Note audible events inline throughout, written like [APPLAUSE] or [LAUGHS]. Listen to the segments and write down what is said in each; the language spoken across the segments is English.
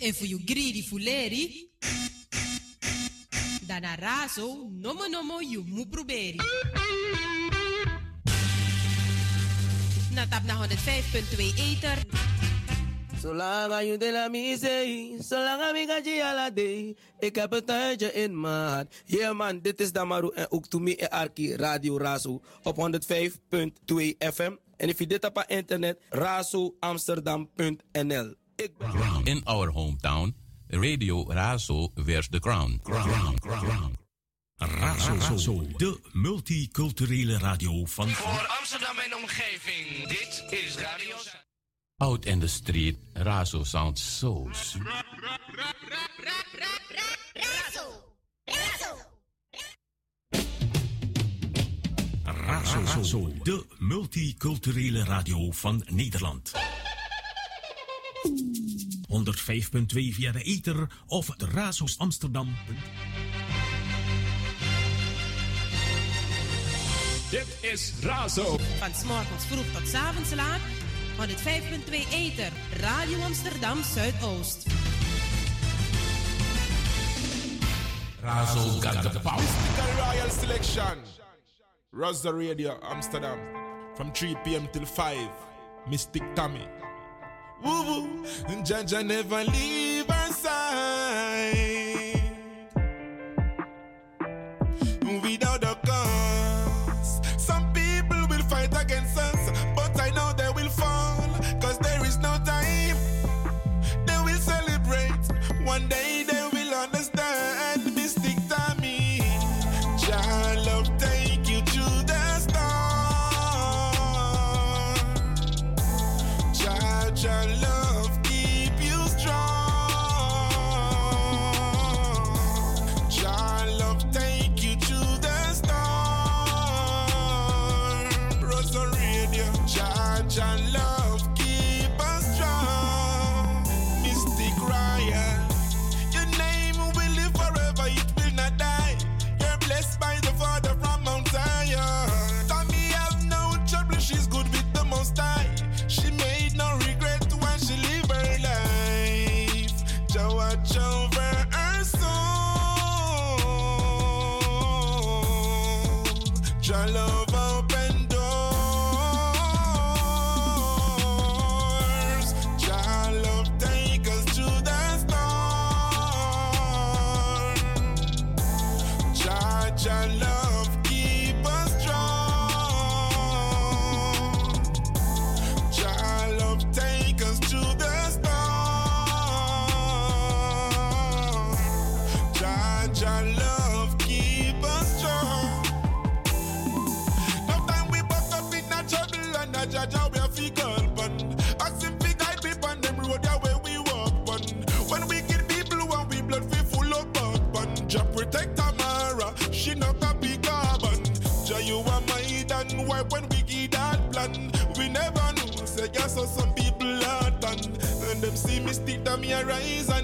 En voor je greedy fuleri. Dana raso, nomo nomo, je moet proberen. Na tap na 105.2 Eter. Zolang je de la misei, zolang aan ik la day. Ik heb het tijdje in maat. Yeah man, dit is Damaru en ook Tumi en Arki Radio Razo op 105.2 FM. En if je dit op internet, razoamsterdam.nl. In our hometown. Radio Razo wears The Crown. Crown, Razo, de multiculturele radio van... Voor Amsterdam en omgeving, dit is Radio... Out in the street, Razo sounds so sweet. Razo, de multiculturele radio van Nederland. 105.2 via de ether of de Razos Amsterdam. Dit is Razo. Van s'morgens vroeg tot s'avonds laat. 5.2 Eter, Radio Amsterdam Zuidoost. Razo got the power. Mystical Royal Selection. Razo Radio Amsterdam. From 3 p.m. till 5. Mystic Tommy. Woo woo. Jaja never leave. you rise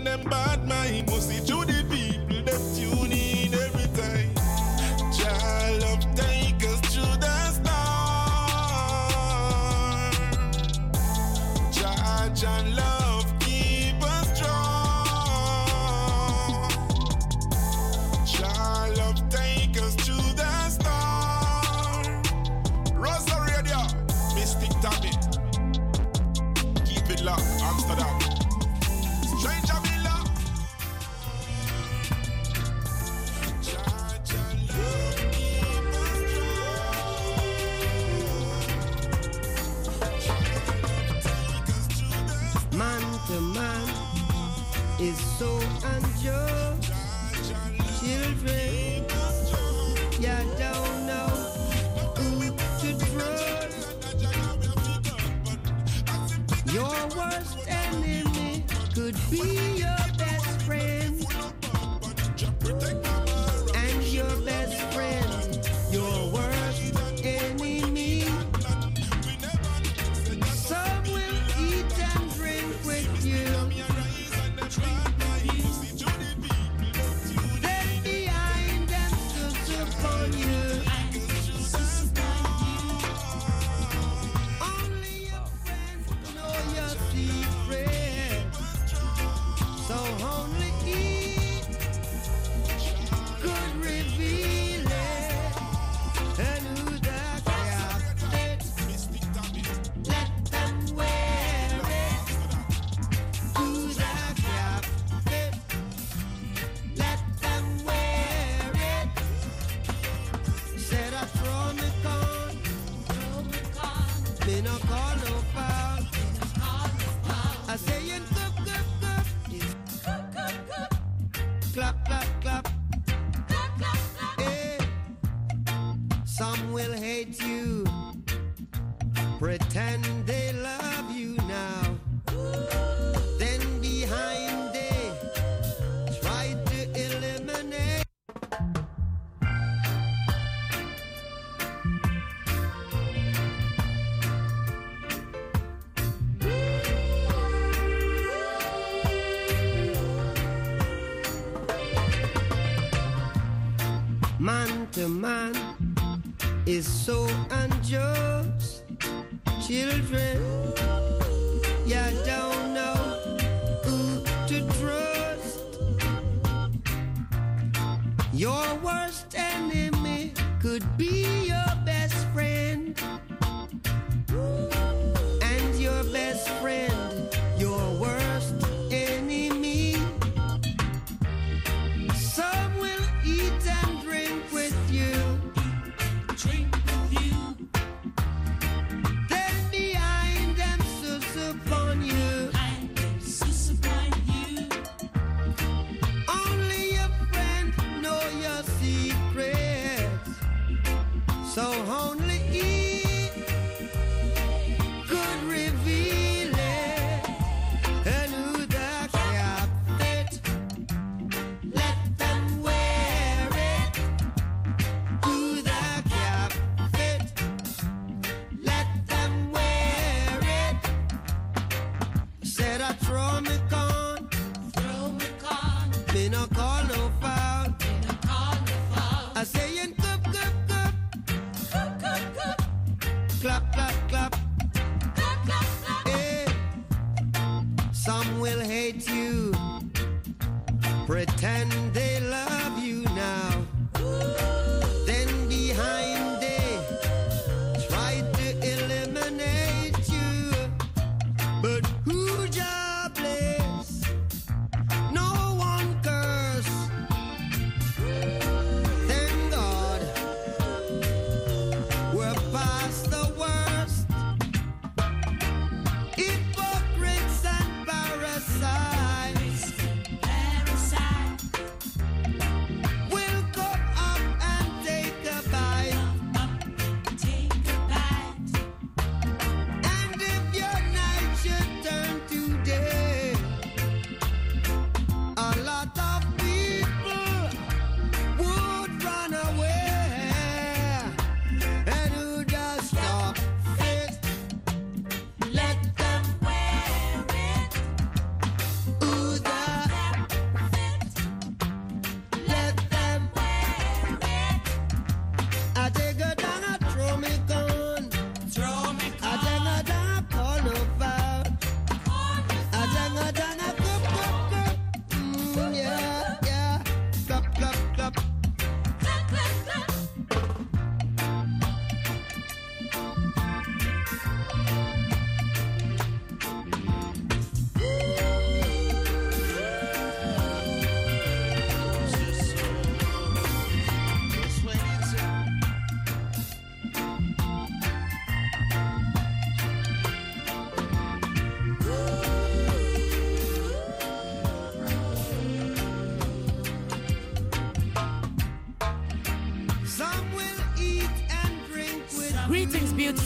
is so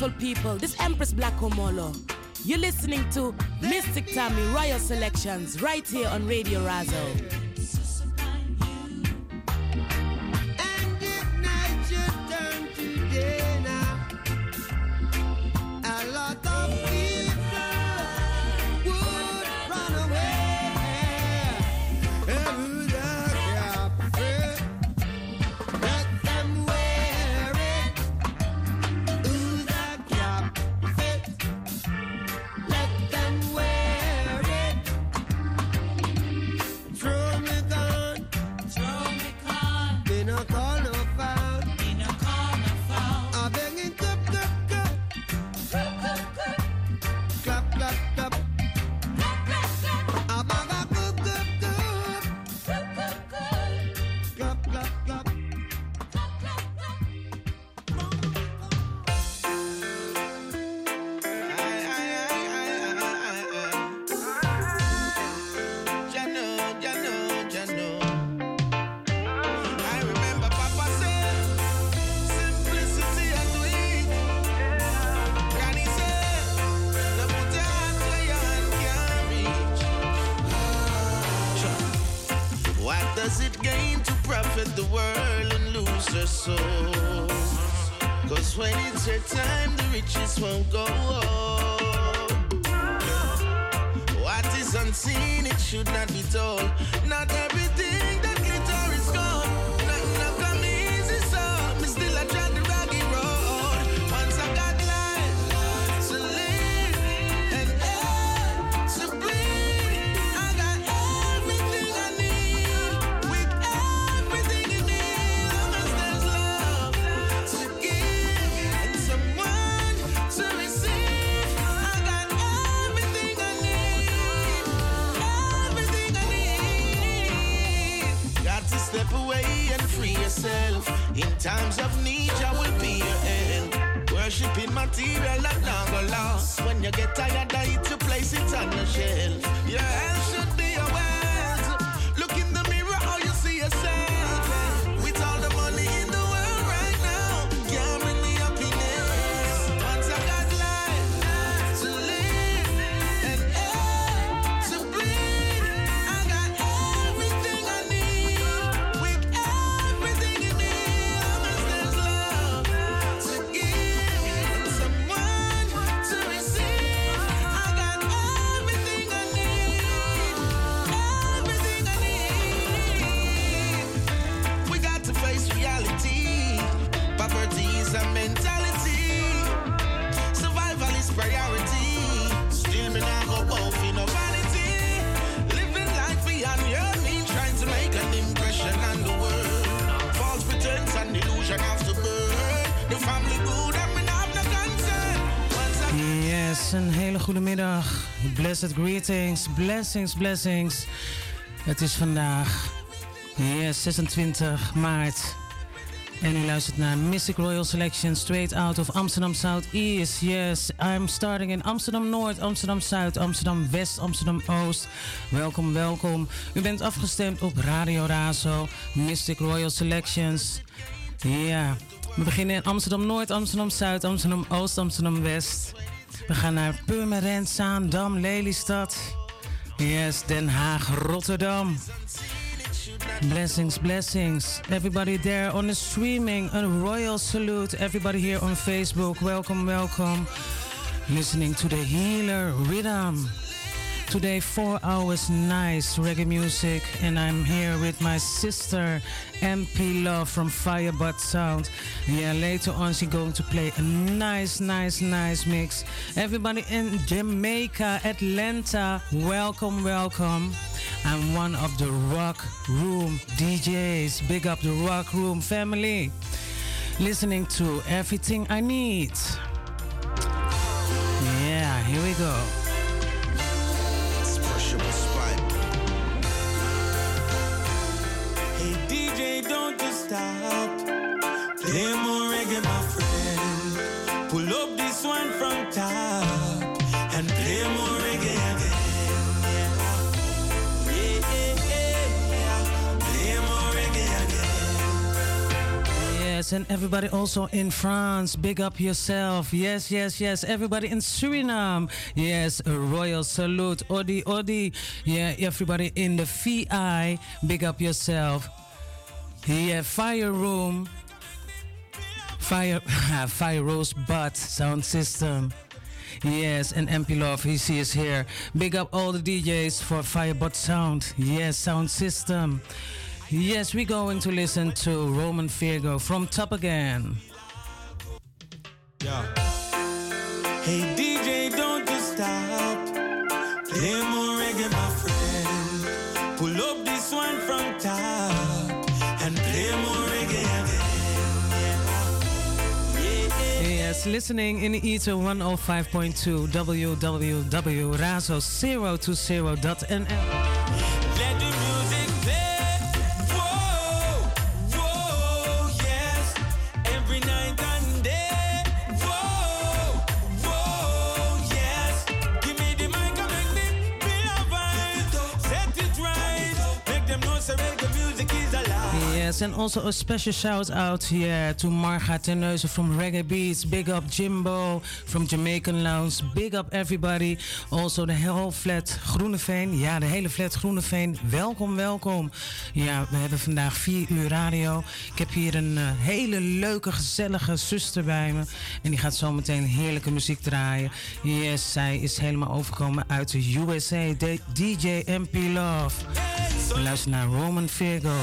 people. This Empress Black Omolo. You're listening to Mystic Tammy Royal Selections right here on Radio Razo. Greetings, blessings, blessings. Het is vandaag yes, 26 maart. En u luistert naar Mystic Royal Selection straight out of Amsterdam Southeast. Yes, I'm starting in Amsterdam Noord, Amsterdam Zuid, Amsterdam West, Amsterdam Oost. Welkom, welkom. U bent afgestemd op Radio Razo, Mystic Royal Selections. Ja, we beginnen in Amsterdam Noord, Amsterdam Zuid, Amsterdam Oost, Amsterdam West. We gaan naar Purmerend, Zaandam, Lelystad. Yes, Den Haag, Rotterdam. Blessings, blessings. Everybody there on the streaming, a royal salute. Everybody here on Facebook, welcome, welcome. Listening to the healer rhythm. Today, four hours nice reggae music, and I'm here with my sister MP Love from Firebird Sound. Yeah, later on she's going to play a nice, nice, nice mix. Everybody in Jamaica, Atlanta, welcome, welcome. I'm one of the Rock Room DJs. Big up the Rock Room family. Listening to everything I need. Yeah, here we go. Expressionable spike. Hey DJ, don't just stop. Play more reggae, my friend. Pull up this one from top Yes, and everybody also in France, big up yourself. Yes, yes, yes. Everybody in Suriname, yes, a royal salute. Odi, Odi. Yeah, everybody in the VI, big up yourself. Yeah, Fire Room, Fire, [LAUGHS] Fire Rose Butt Sound System. Yes, and MP Love, he is here. Big up all the DJs for Firebot Sound. Yes, sound system. Yes, we're going to listen to Romain Virgo from Top Again. Yeah. Hey DJ, don't just stop. Play more reggae, my friend. Pull up this one from top and play more reggae again. Yeah, yeah. Yes, listening in the ether 105.2 www.razo020.nl. Yes, and also a special shout out here to Marga Terneuzen from Reggae Beats. Big up Jimbo from Jamaican Lounge. Big up everybody. Also de whole flat Groeneveen. Ja, de hele flat Groeneveen. Welkom, welkom. Ja, we hebben vandaag vier uur radio. Ik heb hier een eh, hele leuke, gezellige zuster bij me. En die gaat zo meteen heerlijke muziek draaien. Yes, zij is helemaal overgekomen uit de USA. De DJ MP Love. We luisteren naar Roman Virgo.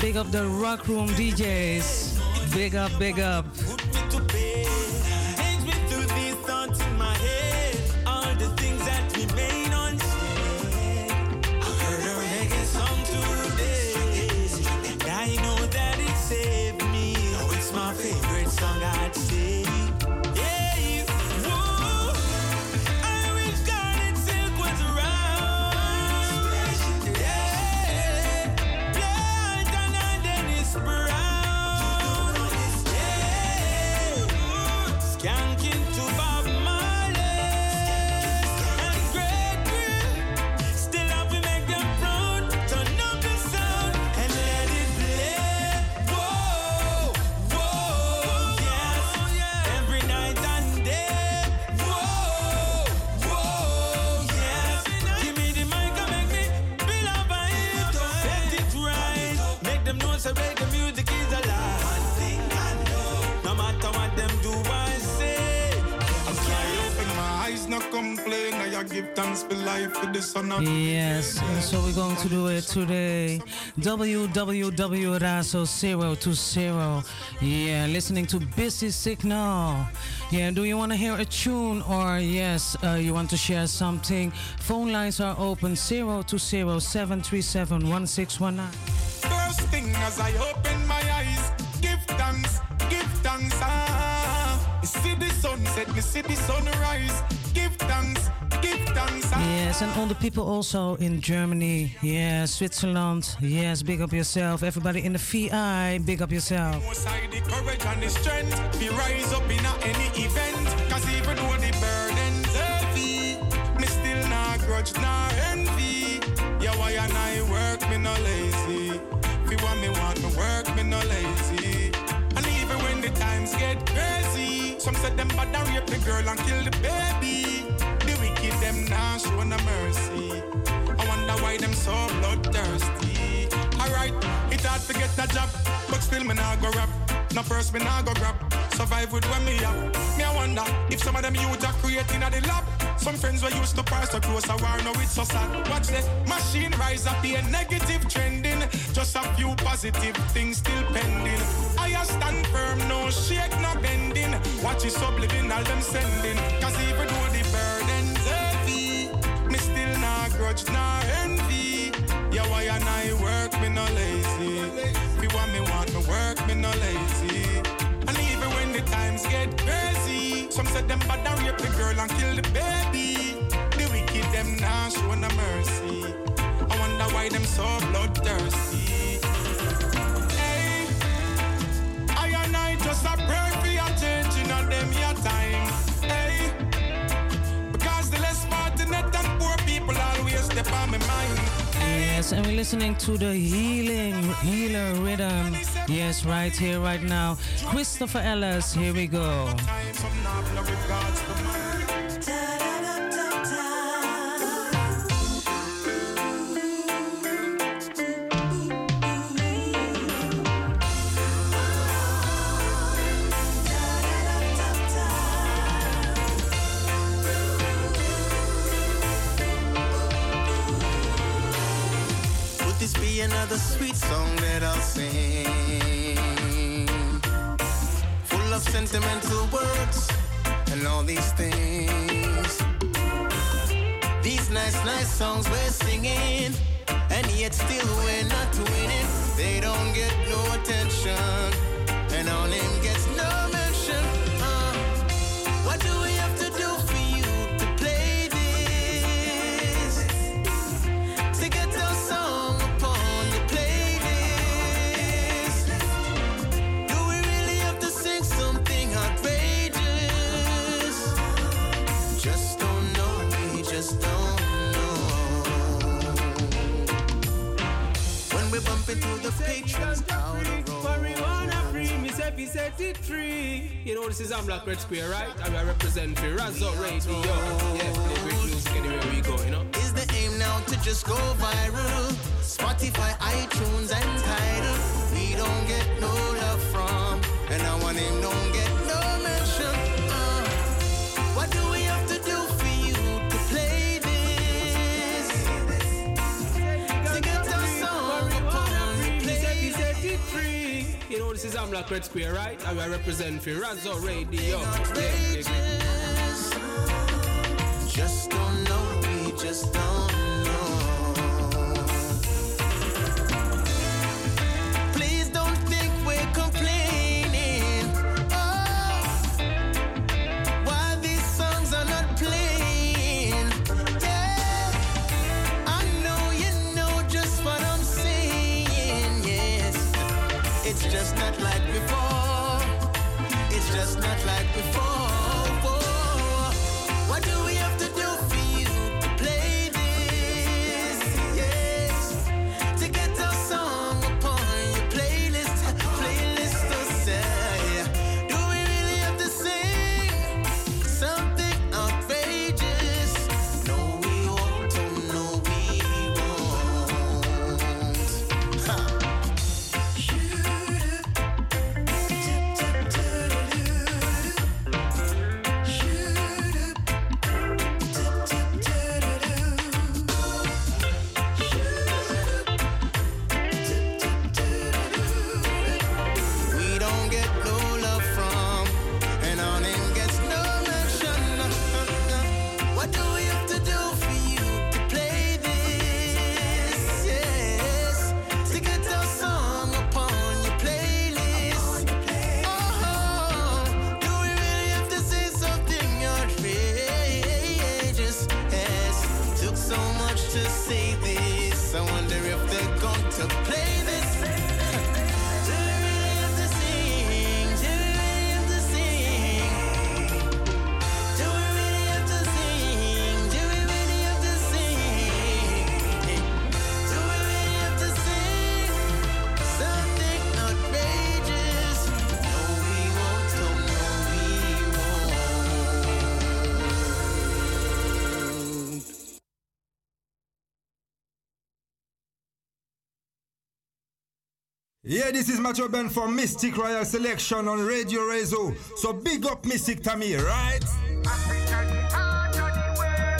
Big up the Rock Room DJs. Big up, big up. Thanks for life for the son of Yes, and so we're going to do it today. www.razo020. Yeah, listening to Busy Signal. Yeah, do you want to hear a tune or yes, uh, you want to share something? Phone lines are open 020-737-1619. First thing as I open my eyes, give thanks, give thanks. Ah, see the sunset, me see the sunrise. Give thanks, give thanks. Yes, and all the people also in Germany, yes, Switzerland, yes, big up yourself. Everybody in the VI, big up yourself. The courage and the strength, we rise up in any event. Cause even though the burden's heavy, me still not grudge nor envy. Yeah, why and I work, me no lazy. If you want me, want me work, me no lazy. And even when the times get crazy, some said them bad and rape the girl and kill the baby. The wicked them now show no mercy. I wonder why them so bloodthirsty. Alright, it hard to get a job, but still me nah go rap. No first me nah go grab. Survive with when me up. Me I wonder if some of them youth are creating at the lab. Some friends were used to pass so close a war, now it's so sad. Watch the machine rise up here, negative trending. Just a few positive things still pending. I stand firm, no shake, no bending. Watch it subliminal them sending. Cause even though the burden's heavy, me still not grudge, nor envy. Yeah, why and I work, me no lazy. You want me, want me work, me no lazy. And even when the times get crazy, some said them bad and rape the girl and kill the baby. The wicked them now show no mercy. Why them so bloodthirsty. Hey, I and I just a pray for your change in all them your time. Hey, because the less fortunate and poor people always step on my mind. Yes, and we're listening to the healing healer rhythm. Yes, right here, right now. Christopher Ellis, here we go. Full of sentimental words and all these things. These nice, nice songs we're singing, and yet still we're not winning. They don't get no attention, and our name gets it to the patrons down the road. Marijuana free, me say fi set it free. You know this is I'm Black Red Square, right? And I represent for Razo Radio. Yeah, play great music anywhere we go, you know. Is the aim now to just go viral? Spotify, iTunes, and Tidal. We don't get no love from, and our name don't get You know this is Black Red Square, right? And I represent for Radio. Yeah, Just Yeah, this is Macho Ben from Mystic Royal Selection on Radio Razo. So big up Mystic Tammy, right?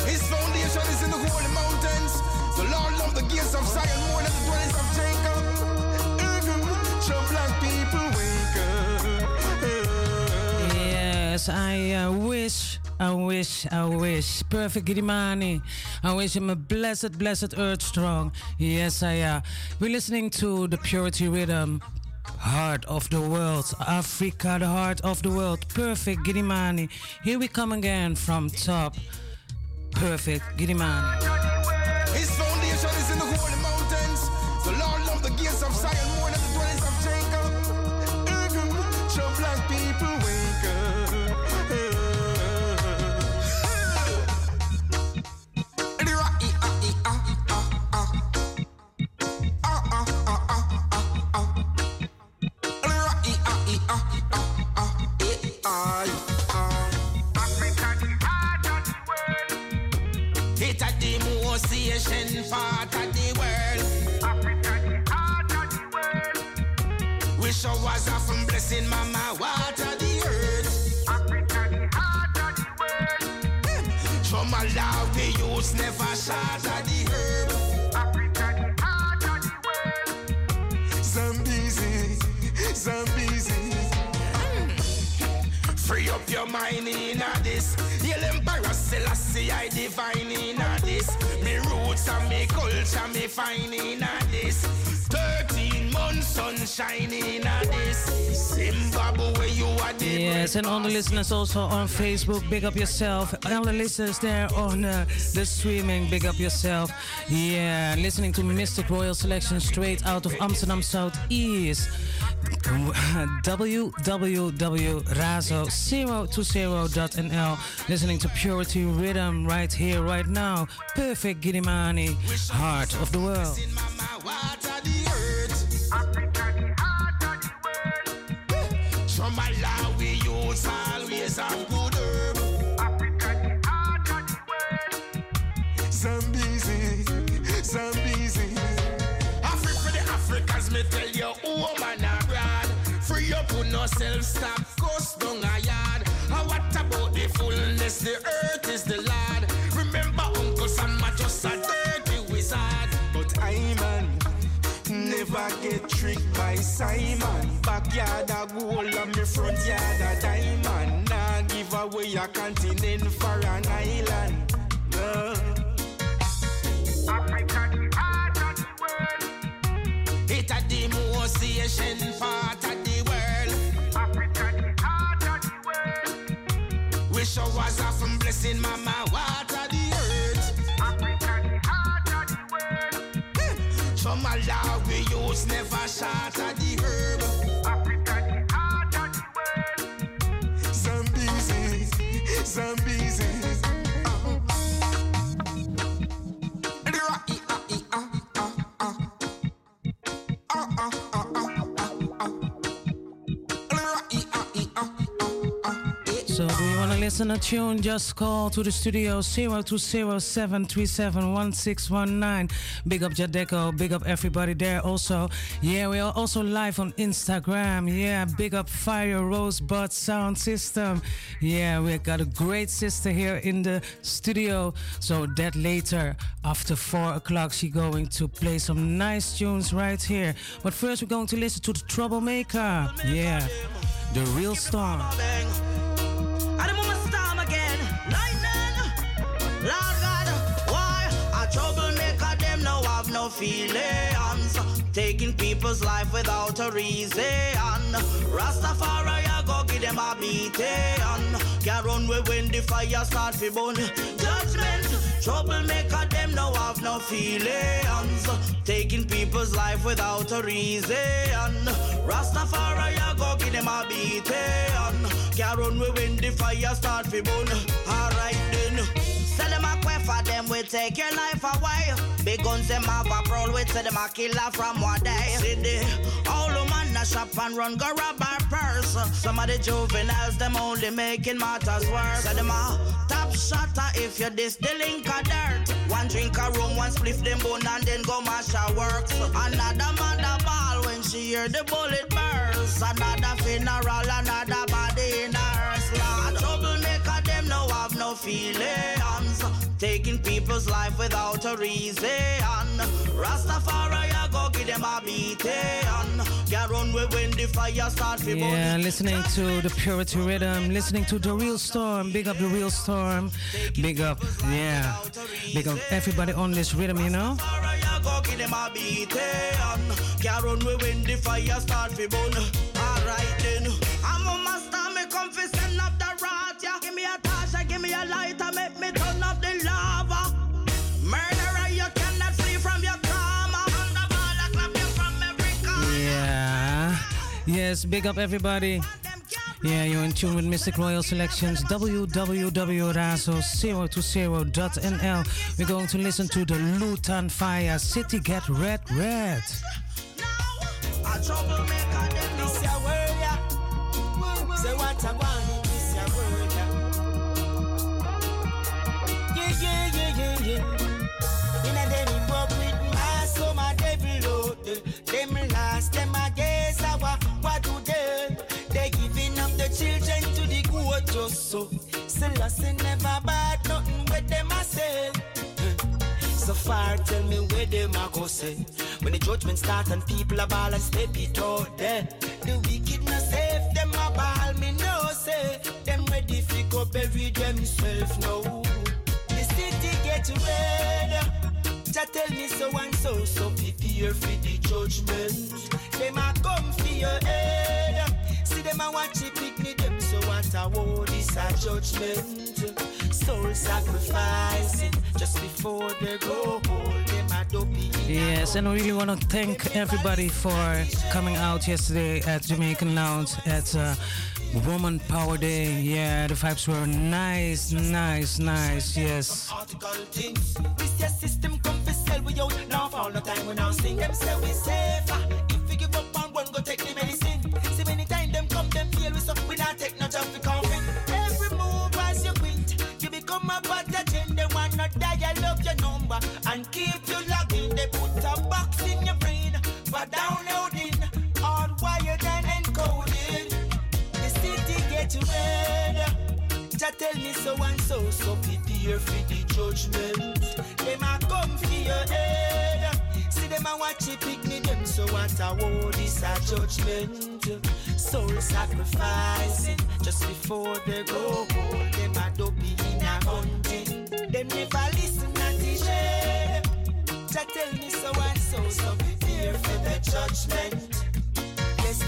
His foundation is in the holy mountains. The Lord loved the gates of Zion more than the dwellings of Jacob. Show black people wake up. Yes, I uh, wish, I wish, I wish. Perfect Giddimani. I wish him a blessed, blessed earth strong. Yes, I am. We're listening to the Purity Rhythm. Heart of the world, Africa, the heart of the world. Perfect Giddimani. Here we come again from top. Perfect Giddimani. Mind in this. Yell Emperor Selassie, I divine in this. Me roots and me culture, me fine in this. 13 months sunshine in this. Zimbabwe, you are the Yes, and all the listeners also on Facebook, big up yourself. All the listeners there on uh, the streaming, big up yourself. Yeah, listening to Mystic Royal Selection straight out of Amsterdam Southeast. www.razo020.nl Listening to Purity Rhythm right here, right now. Perfect Giddimani, heart of the world. No self stop, coast down a yard. And what about the fullness? The earth is the Lord. Remember, Uncle Sam are just a dirty wizard. But I man never get tricked by Simon. Backyard a gold and me front yard a diamond. Nah give away a continent for an island. No. Africa, the heart of the world. It a the most Asian part blessing mama water the earth. Africa, the heart of the world. Some Allah we use never shatter to a tune? Just call to the studio 0207371619. Big up Jadeco, big up everybody there also. Yeah, we are also live on Instagram. Yeah, big up Fire Rosebud Sound System. Yeah, we got a great sister here in the studio. So that later, after 4 o'clock, she going to play some nice tunes right here. But first we're going to listen to the Troublemaker. Yeah, the real storm. And the storm again. Lightning. Lord God, why? A troublemaker, them now have no feelings. Taking people's life without a reason. Rastafari, I go give them a beating. Can't run with when the fire start fi burn. Judgment, troublemaker, them now have no feelings. Taking people's life without a reason. Rastafari, I go give them a beating. Can't run with when the fire start fi burn. Alright then. Sell them a we take your life away. Big guns them have a prowl, we say them a killer from one day. See the all the man a shop and run go rob our purse. Some of the juveniles them only making matters worse. Say them a top shotter if you this the link of dirt. One drink a rum, one spliff them bone and then go mash her works. Another mother ball when she hear the bullet burst. Another funeral, another body in a hearse. Troublemaker them no have no feelings. Taking people's life without a reason. Rastafari, I go give them a beating. Get run with when the fire start Yeah, listening to the Purity Rhythm, listening to the Real Storm. Big up the Real Storm. Big up, yeah. Big up everybody on this rhythm, you know? Go give them a beating. Get run when the fire start burn. Alright then. I'm a master, me come fi send up the rat, yeah. Give me a torch, give me a lighter, Yes, big up everybody. Yeah, you're in tune with Mystic Royal Selections, www.razo020.nl. We're going to listen to the Luton Fyah City Get Red Red. A judgment start and people are ball and step it out there. The wickedness safe, them a ball, me no say. Them ready fi go bury themselves now. The city get red. Just tell me so and so, so prepare for the judgment. Them a come for your head. See them a watch it picnic them, so what a war this a judgment. Soul sacrificing just before they go home. Yes, and I really want to thank everybody for coming out yesterday at Jamaican Lounge at uh, Woman Power Day. Yeah, the vibes were nice, nice, nice. Yes. article things. This tell me so and so, so prepare for the judgment. Them a come for your head. See them a watch it picnic them, so what a war this a judgment. Soul sacrificing just before they go home. Them a dopey in a hunting. Them never listen at the shade. Jah tell me so and so, so prepare for the judgment.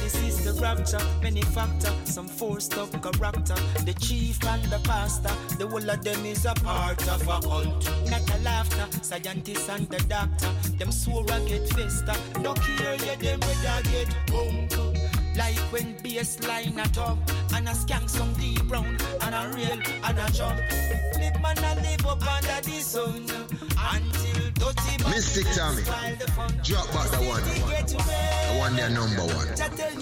This is the rapture, many factor, some forced up character. The chief and the pastor, the whole of them is a part of a cult. Not a laughter, scientist and the doctor, them swore I get festa. Don't care yeah, them whether get bunk. Like when baseline a top and a skank some deep brown and a real and a jump. Live man a live up under the sun until dirty man Mystic Tammy, drop back the one. The one there number one.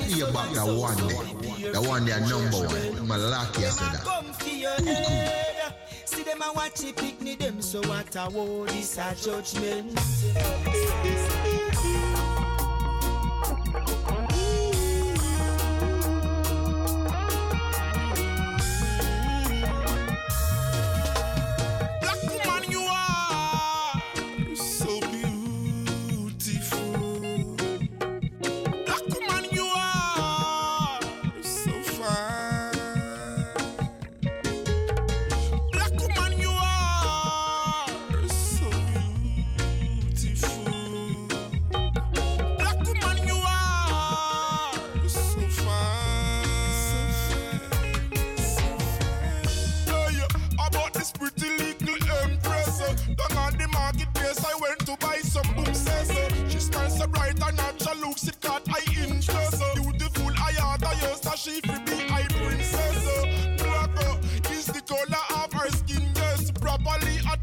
Hear back the one there. The one there number one. Malaki that. for your head. See them a watch it picnic them, so what a war this a judgment.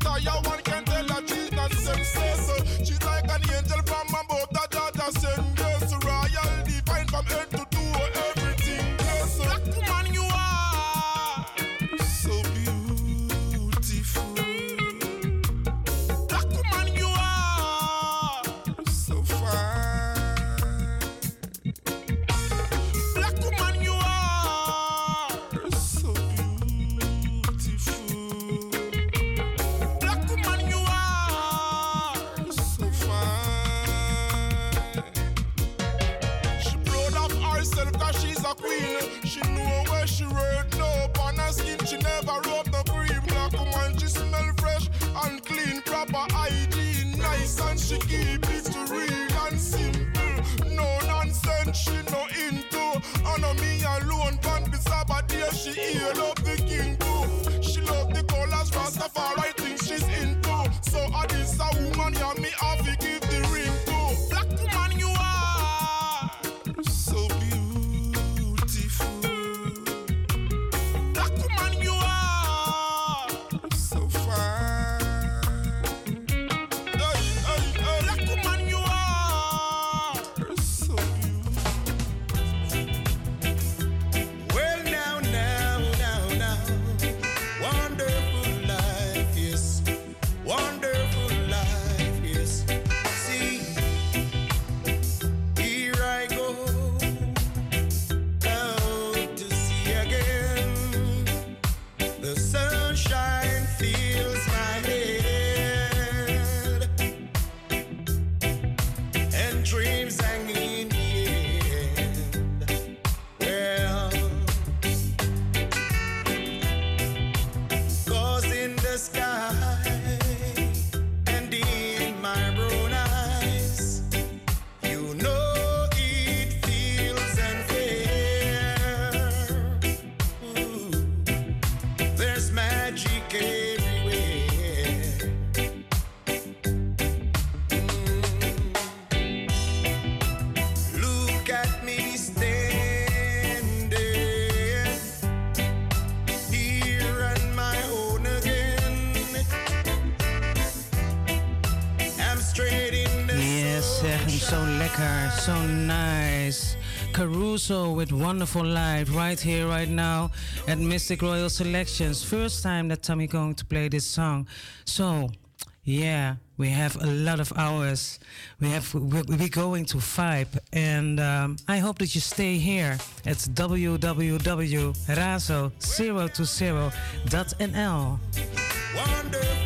Properly attire, one can Caruso with Wonderful Life right here, right now at Mystic Royal Selections. First time that Tammy going to play this song. So, Yeah, we have a lot of hours. We have we- we're going to five, and um, I hope that you stay here. It's www.razo020.nl. Wonderful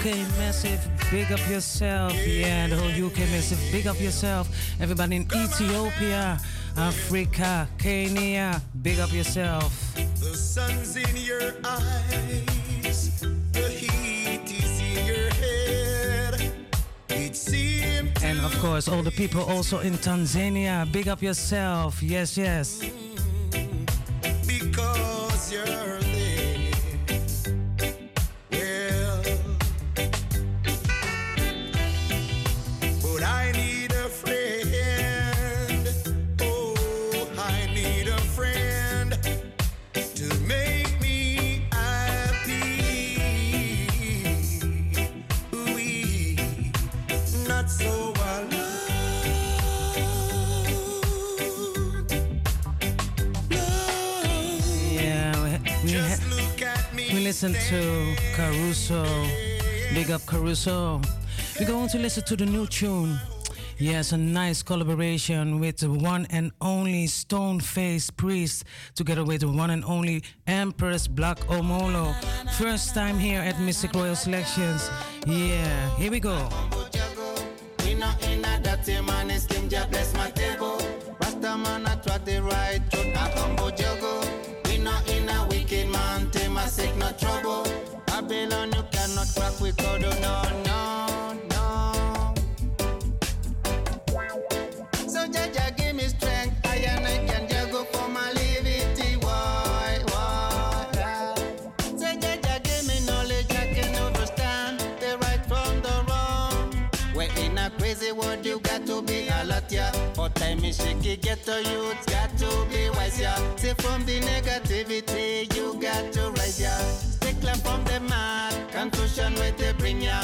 UK massive, big up yourself. Yeah, the whole UK massive, big up yourself. Everybody in Ethiopia, Africa, Kenya, big up yourself. The sun's in your eyes, the heat is in your head. It seems And of course, all the people also in Tanzania, big up yourself. Yes, yes. Caruso. Big up Caruso. We're going to listen to the new tune. Yes, a nice collaboration with the one and only Stone Face Priest, together with the one and only Empress Black Omolo. First time here at Mystic Royal Selections. Yeah, here we go. Babylon, you cannot crack with code, oh, no, no, no. So Jaja give me strength, I and I can juggle for my liberty, why, why, yeah. Say Jaja give me knowledge, I can understand the right from the wrong. We're in a crazy world, you got to be alert, yeah. But time is shaky, get to youth, got to be wise, yeah. Say from the negativity, you got to rise, yeah. Stay from the mad, confusion where they bring ya.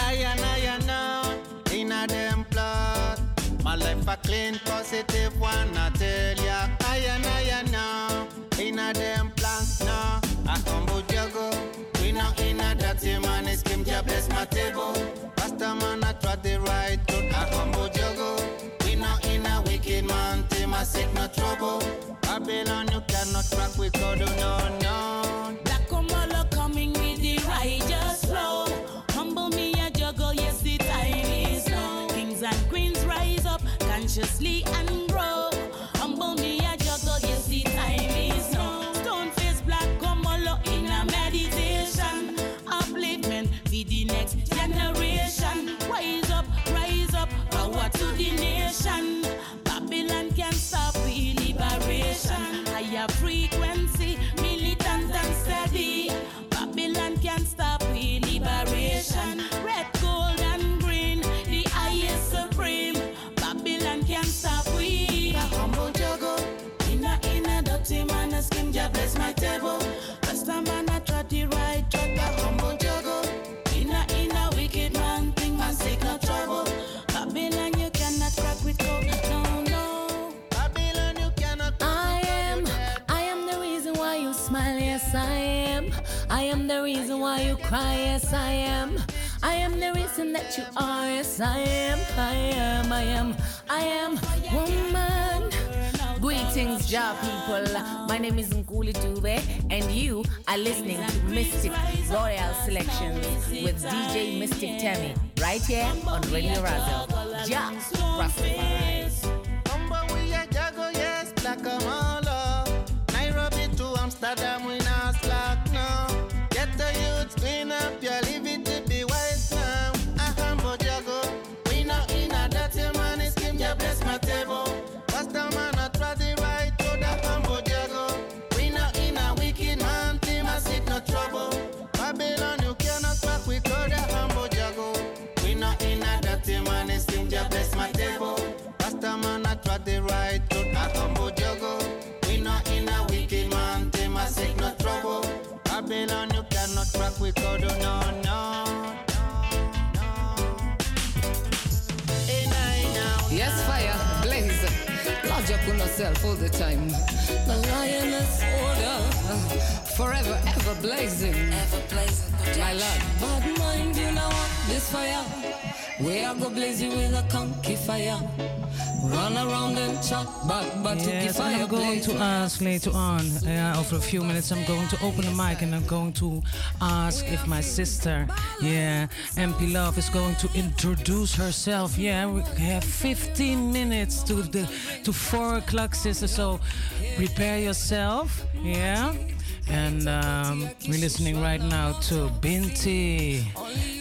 I and I and now, in a them plot. My life a clean, positive one, I tell ya. I and I and now, in a them plans, no. I humble juggle, we not in a dirty man, it's Kim Jah bless my table. Pastor man, I try the right road, I juggle. We not in a wicked man, team I seek no trouble. Babylon, you cannot crack with code, no, no. And grow. Humble me a time is now. Face black Omolo in a meditation. The next generation. Up, rise up, power to the nation. Babylon can't stop liberation. Higher frequency, Skin, bless my table. Man, I try the right, try the humble juggle. Wicked man, think man, no trouble. Babylon, you cannot crack with no, no. Babylon, you cannot I am, I am the reason why you smile, yes, I am. I am the reason why you cry, yes, I am. I am the reason that you are, yes, I am. I am, I am, I am woman. Greetings, Ja people. My name is Nkuli Dube, and you are listening to Mystic Royal Selections with DJ Mystic Tammy, right here on Radio Razo. Ja Rastafari. On all the time. The lioness order, forever, ever blazing. Ever blazing. My love, bad mind, you know what? This fire, we are go blaze you with a conky fire. Run around and chat, but but Yes, and I'm going to ask later on, uh, over a few minutes, I'm going to open the mic and I'm going to ask if my sister, yeah, MP Love, is going to introduce herself. Yeah, we have 15 minutes to the to 4 o'clock, sister, so prepare yourself, yeah. And um, we're listening right now to Binti.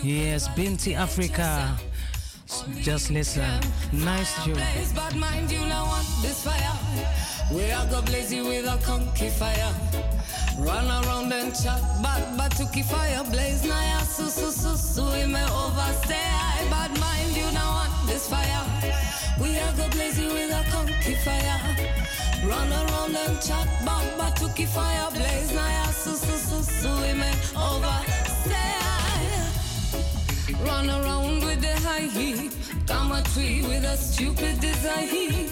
Yes, Binti Africa. Just listen. Nice tune. Bad mind, you? This fire, we are go with a conky fire. Run around and chat, but but to keep fire blaze. Now ya su su su su, we may overstay. Bad mind, you? This fire, we are go with a conky fire. Run around and chat, but but to keep fire blaze. Now ya su su su su, we may overstay. Run around with the high heat. Come a tree with a stupid design.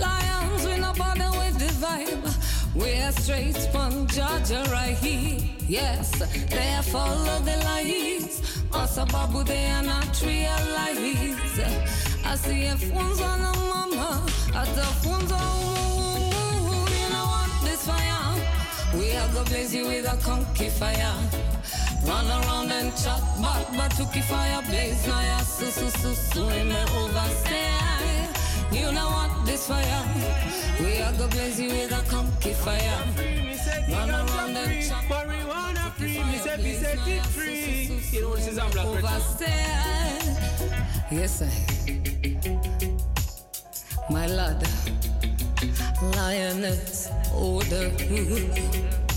Lions, we no bother with the vibe. We're straight from Georgia right here. Yes, they follow the lies. Also, babu, they are not realize. I see if one's on a mama, at the phone's on you know what? This fire, we are go blaze you with a conky fire. Run around and chat, but but to keep fire blaze. Now ya su su su su, we may overstay. You know what? This fire, we are go blaze you with a conky fire. Run around and chat. Marijuana free, me say we set it free. You know this is black Overstay. Yes, I. My lord, lioness, oh, order.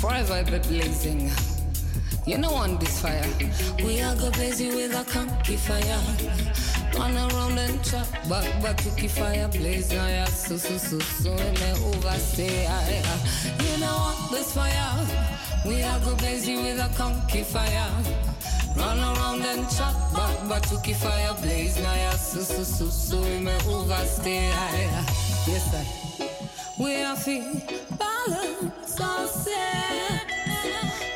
Forever be blazing. You know on this fire, we are go blaze you with a conky fire. Run around and chop, but but to fire blaze. Now yeah, so so so so me overstay. I, I. You know on this fire, we are go blaze you with a conky fire. Run around and chop, but but to fire blaze. Now yeah, so so so so me overstay. I, I. Yes I. We are feel balance ourselves.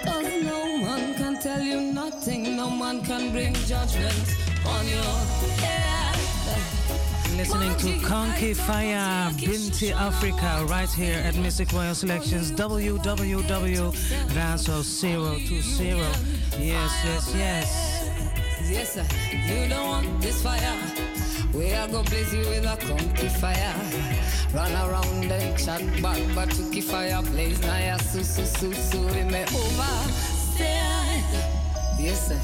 Cause no man can tell you nothing, no man can bring judgment on your head. Listening to Conky Fire, Binti Africa, right here at Mystic Royal Selections, www.razo020. Yes, yes, yes. Yes, sir. You don't want this fire. We are go blaze you with a conky fire. Run around and chat back, but to keep fire blaze. Now ya su su su su, we may overstay. Yes, sir.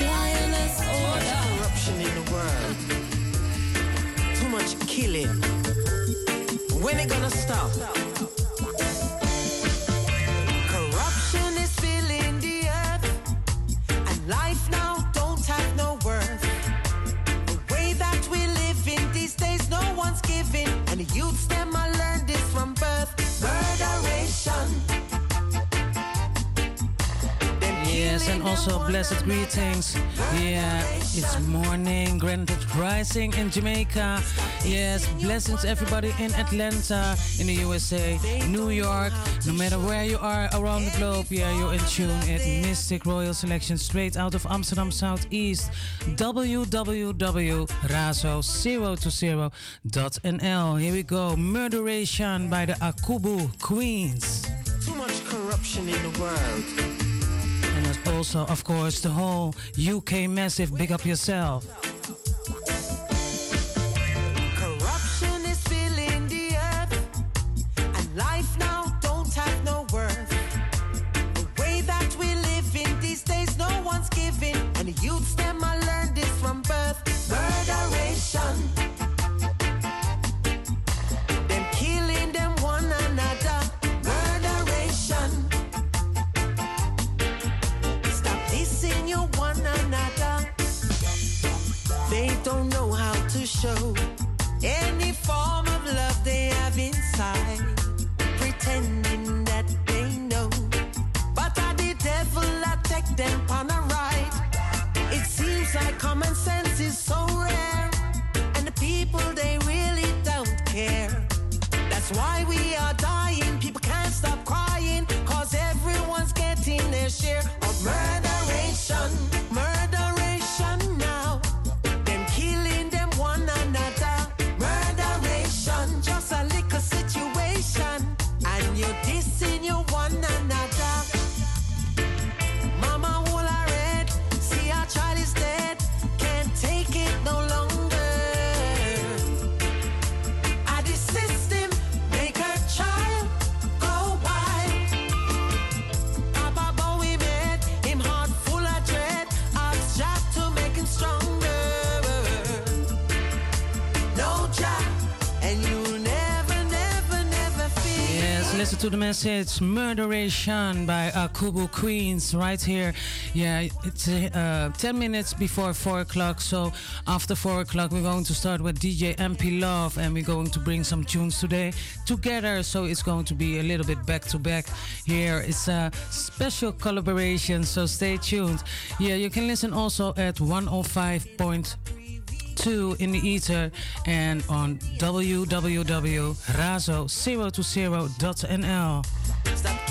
Lioness order. corruption in the world. Too much killing. When it gonna stop? And the youths them I learned this from birth. Murderation. Yes, and also blessed greetings. Yeah, it's morning, granted rising in Jamaica. Yes, blessings everybody in Atlanta, in the USA, New York, no matter where you are around the globe. Yeah, you're in tune at Mystic Royal Selection straight out of Amsterdam Southeast. www.razo020.nl. Here we go. Murderation by the Akubu Queens. Too much corruption in the world. Also, of course, the whole UK massive Big Up Yourself. Corruption is filling the earth, and life now don't have no worth. The way that we live in these days, no one's giving, and the youths them I learned this from birth. Murderation. Attack them a ride? It seems like common sense is so rare, and the people they really don't care. That's why we are listen to the message Murderation by Akubu Queens right here. Yeah, it's uh, 10 minutes before 4 o'clock. So after 4 o'clock, we're going to start with DJ MP Love and we're going to bring some tunes today together. So it's going to be a little bit back to back here. It's a special collaboration, so stay tuned. Yeah, you can listen also at 105.2 in the ether and on www.razo020.nl.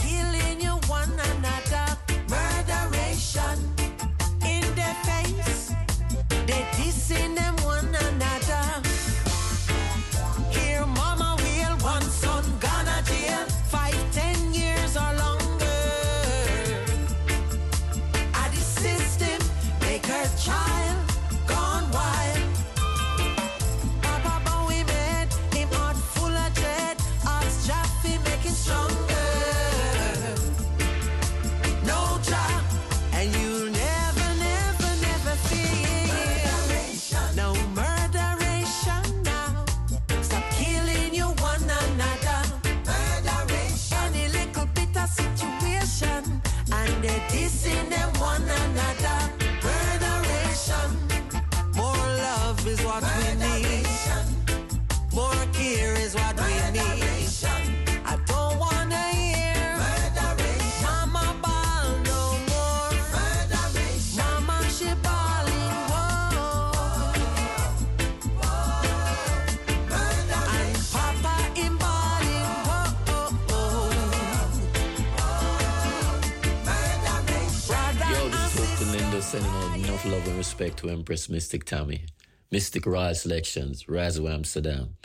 out love and respect to Empress Mystic Tammy. Mystic Royal Selections, Razo Amsterdam.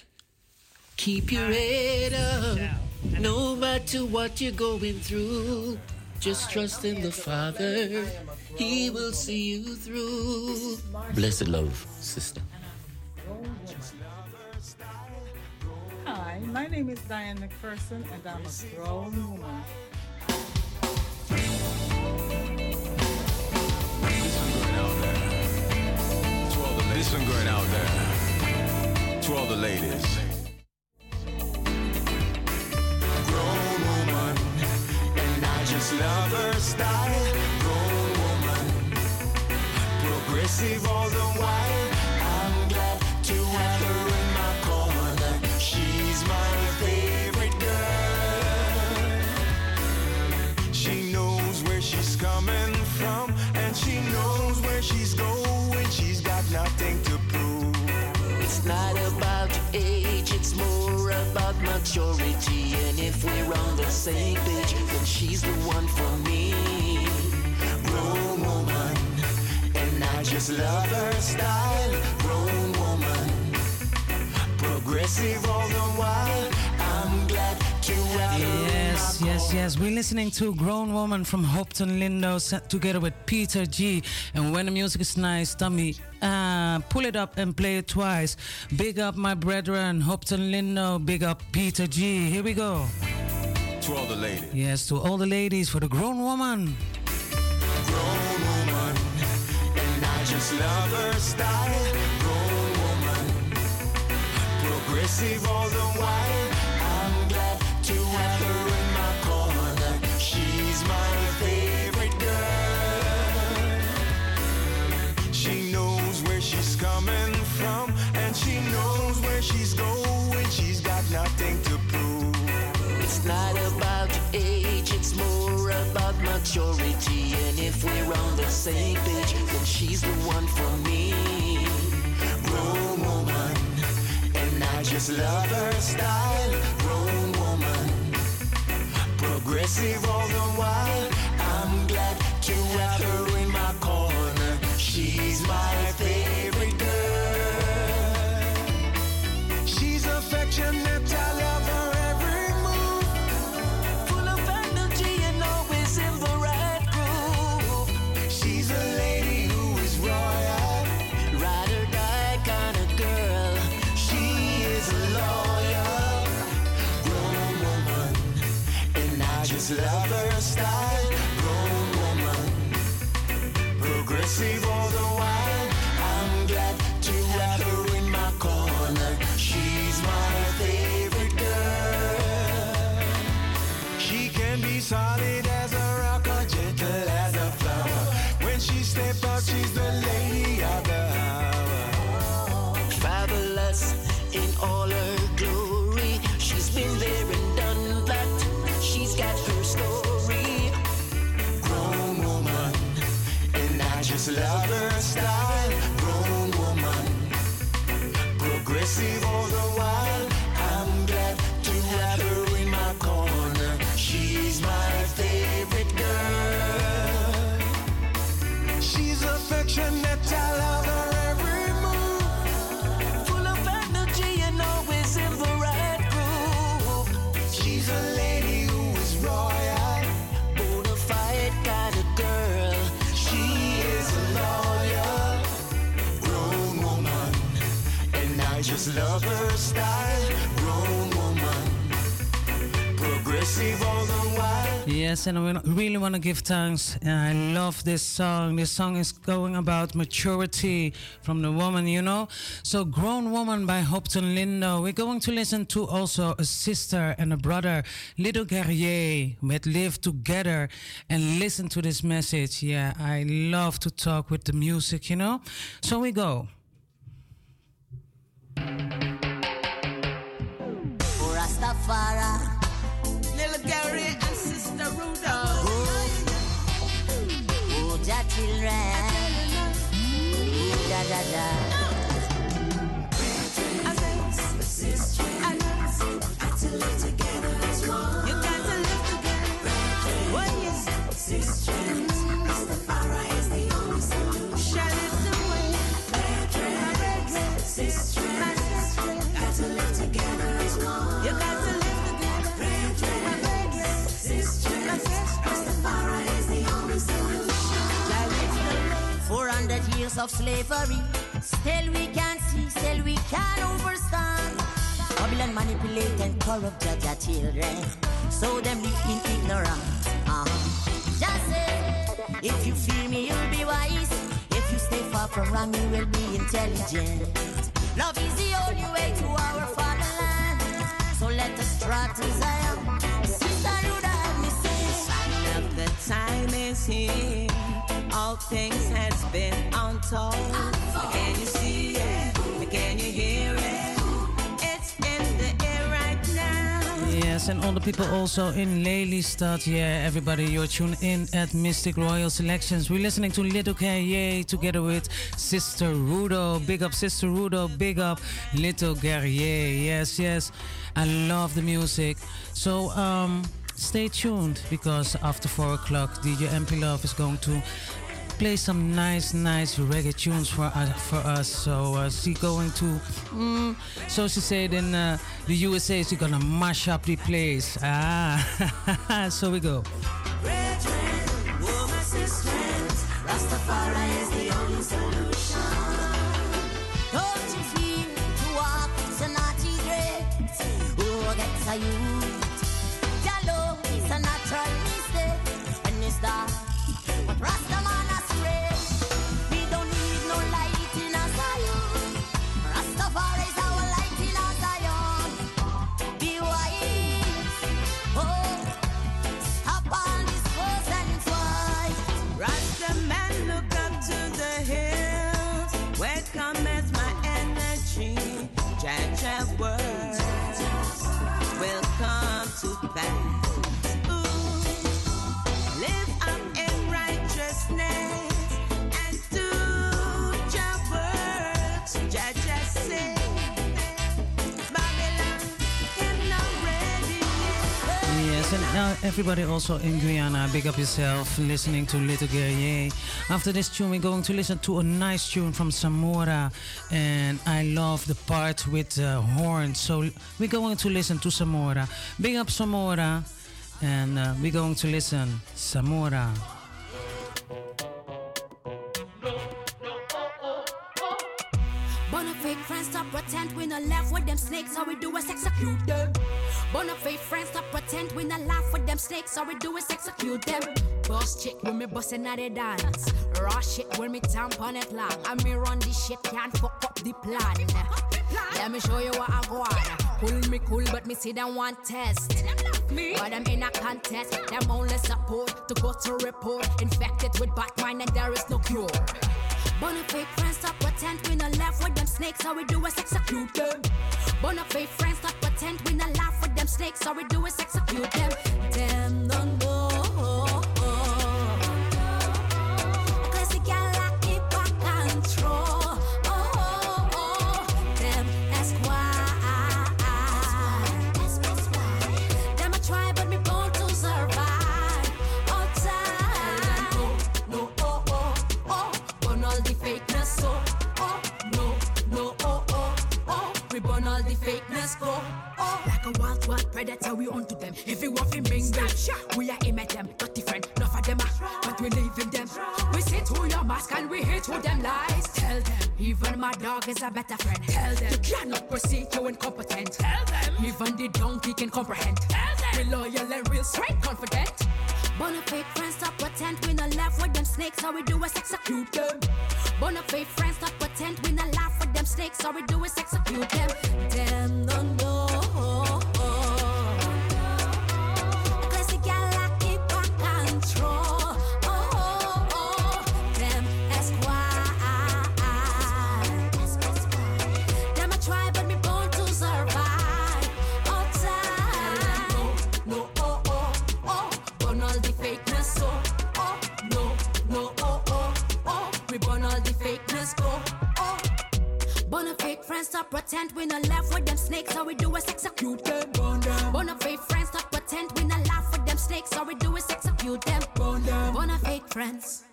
Keep your head up, no matter what you're going through. Just trust in the Father, He will see you through. Blessed love, sister. Hi, my name is Diane McPherson, and I'm a grown woman. This one going out there to all the ladies. Grown woman, and I just love her style. Grown woman, progressive all the while. Maturity. And if we're on the same page, then she's the one for me. Grown woman, and I just love her style. Grown woman, progressive all the while. Yes, yes, yes. We're listening to Grown Woman from Hopeton Lindo set together with Peter G. And when the music is nice, Tammy, uh, pull it up and play it twice. Big up my brethren, Hopeton Lindo. Big up Peter G. Here we go. To all the ladies. Yes, to all the ladies for the Grown Woman. Grown woman, and I just love her style. Grown woman, progressive all the while. And if we're on the same page, then she's the one for me. Grown woman, and I just love her style. Grown woman, progressive all the while. I'm glad to have her in my corner. She's my love style. Grown woman, progressive Yes, and I really want to give thanks. And I love this song. This song is going about maturity from the woman, you know. So, Grown Woman by Hopeton Lindo. We're going to listen to also a sister and a brother, Little Guerrier, with Live Together, and listen to this message. Yeah, I love to talk with the music, you know. So, we go. Rastafari. Little Gary and Sister Rudolph. Oh, children. You got to live together. Oh, yes. Rastafari years of slavery. Still we can't see, still we can overstand. Babylon manipulate and corrupt judge our children. So them live in ignorance. Uh-huh. Just say, if you feel me, you'll be wise. If you stay far from wrong, you will be intelligent. Love is the only way to our fatherland. So let us trot to Zion. Sister help me say. The time is here. Things has been untold. Can you see it? Can you hear it? Yes, and all the people also in Lelystad. Yeah, everybody, you're tuned in at Mystic Royal Selections. We're listening to Little Guerrier together with Sister Rudo. Big up, Sister Rudo. Big up, Little Guerrier. Yes, yes. I love the music. So, um, stay tuned because after 4 o'clock, DJ MP Love is going to play some nice, nice reggae tunes for us. For us. So uh, she going to, mm, so she said in uh, the USA, she gonna mash up the place. Ah, [LAUGHS] so we go. Come everybody also in Guyana, big up yourself, listening to Little Guerrier. After this tune, we're going to listen to a nice tune from Samora, and I love the part with the horns. So we're going to listen to Samora. Big up Samora, and uh, we're going to listen Samora. Pretend we no laugh with them snakes, all we do is execute them. Bona fake friends stop pretend we no laugh with them snakes, all we do is execute them. Boss chick when me bustin' at the dance, raw shit when me tamp on it long, and me run this shit can't fuck up the plan. Let me show you what I got. Cool me cool, but me see them want test. Me, but I'm in a contest. Them only support to go to report. Infected with Batman and there is no cure. Bona fake friends stop pretend we no laugh with them snakes, all we do is execute them. Bona fake friends stop pretend we no laugh with them snakes, all we do is execute them. Them don't know. Predator, we onto them. If you want to mingle, we are aim at them. Not different, enough of them, are, but we leaving them. We see through your mask and we hit through them lies. Tell them, even my dog is a better friend. Tell them, you cannot proceed, you incompetent. Tell them, even the donkey can comprehend. Tell them, we loyal and real straight confident. Bona fake friends stop pretend we no laugh with them snakes, all we do is execute them. Bona fake friends stop pretend we no laugh with them snakes, all we do is execute them. Them don't We burn all the fakeness, go, oh. Bona fake friends stop pretend we no laugh with them snakes, all we do is execute them. Burn them. Bona fake friends stop pretend we no laugh with them snakes, all we do is execute them. Burn them. Bona fake friends.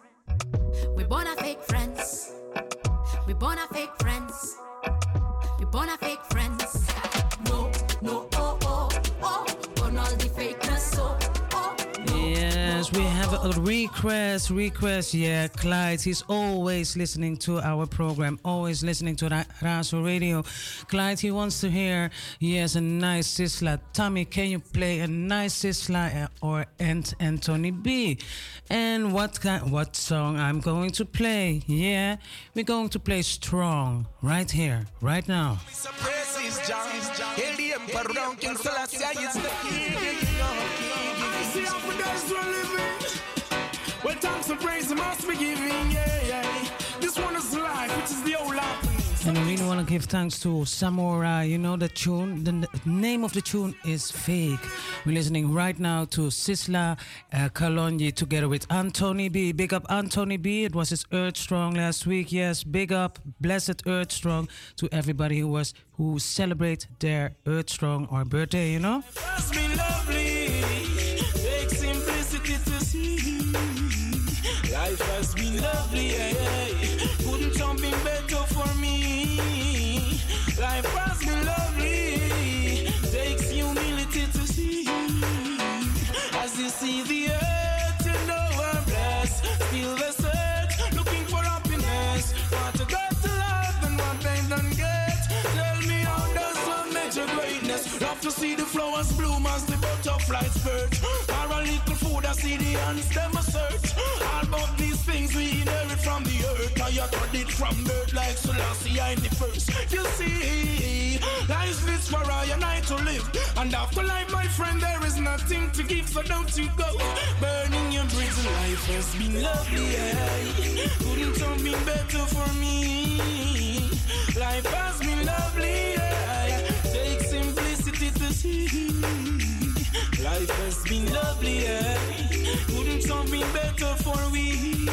We bona fake friends. We bona fake friends. We bona fake friends. Request. Request, yeah. Clyde, he's always listening to our program, always listening to Ra- Razo Radio. Clyde, he wants to hear, yes, a nice Sizzla. Tommy, can you play a nice Sizzla uh, or Ant Anthony B? And what kind, what song I'm going to play? Yeah, we're going to play Strong right here, right now. And praise must be giving, yeah, yeah. This one is life, which is the old happiness. And we really want want to give thanks to Samurai. You know the tune. The n- name of the tune is Fake. We're listening right now to Sizzla uh, Kalonji together with Anthony B. Big up Anthony B. It was his Earth Strong last week. Yes, big up, blessed Earth Strong to everybody who was who celebrate their Earth Strong or birthday. You know. Flowers bloom as the butterflies perch. Or a little food, I see the ants them a search. All about these things we inherit from the earth. I got it from birth like Selassie I in the first. You see, life's this for I and I to live. And after life, my friend, there is nothing to give, so don't you go burning your bridge. Life has been lovely, couldn't have been better for me. Life has been lovely, yeah. Life has been lovely, yeah. couldn't been better for we.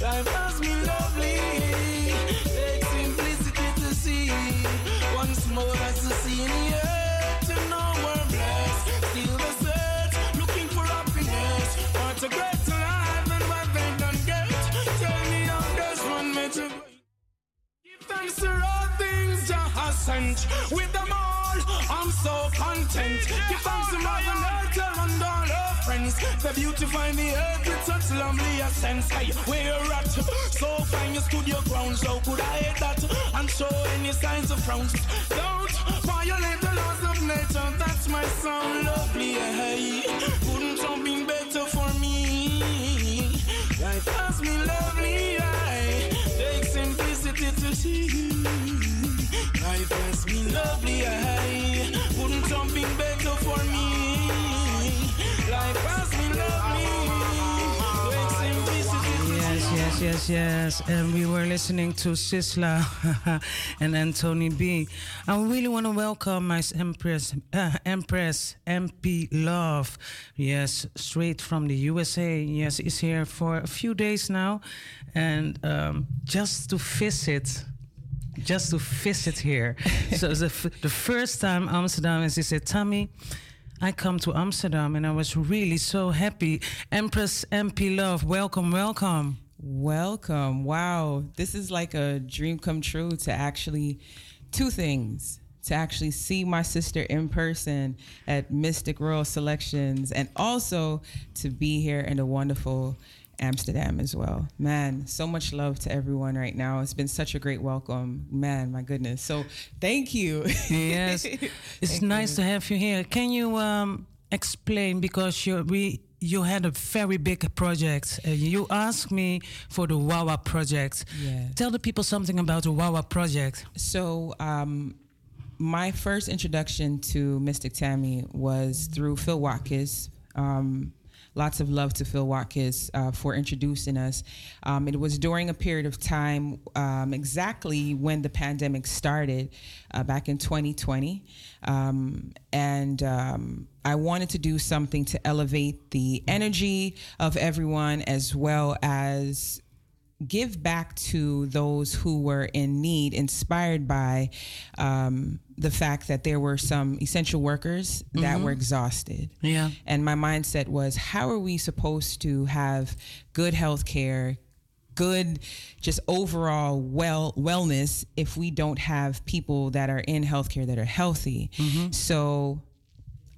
Life has been lovely, take simplicity to see. Once more as the earth, to blessed. Still the search, looking for happiness. Want a greater life and what they don't get. Tell me one Give thanks all things Jah has sent. With all, I'm so content. Give thanks to Mother Nature and all her friends. The beauty find the earth with such lovely a sense. Hey, where you're at? So fine, you stood your ground. So could I hate that and show any signs of frowns? Don't violate the laws of nature. That's my sound, lovely. Hey, couldn't been better for me. Life has been lovely. Hey, take simplicity to see. Yes, yes. And we were listening to Sizzla [LAUGHS] and Anthony B. I really want to welcome my Empress, uh, Empress Emp Love. Yes, straight from the USA. Yes, is here for a few days now, and um, just to visit. Just to visit here. so the, the first time Amsterdam, and she said, Tommy, I come to Amsterdam and I was really so happy. Empress Emp Love, welcome, welcome. Welcome. Wow. This is like a dream come true to actually, two things to actually see my sister in person at Mystic Royal Selections and also to be here in the wonderful Amsterdam as well. Man, so much love to everyone right now. It's been such a great welcome. Man, my goodness. So thank you. yes, [LAUGHS] it's nice to have you here. Can you um, explain because you we you had a very big project. Uh, you asked me for the Wawa project. Yeah. Tell the people something about the Wawa project. So, um, my first introduction to Mystic Tammy was through Phil Watkins. Um, lots of love to Phil Watkins uh, for introducing us. Um, it was during a period of time, um, exactly when the pandemic started, uh, back in 2020. Um, and um, I wanted to do something to elevate the energy of everyone as well as give back to those who were in need, inspired by um, the fact that there were some essential workers that Mhm. were exhausted. Yeah. And my mindset was, how are we supposed to have good health care? good just overall well wellness if we don't have people that are in healthcare that are healthy so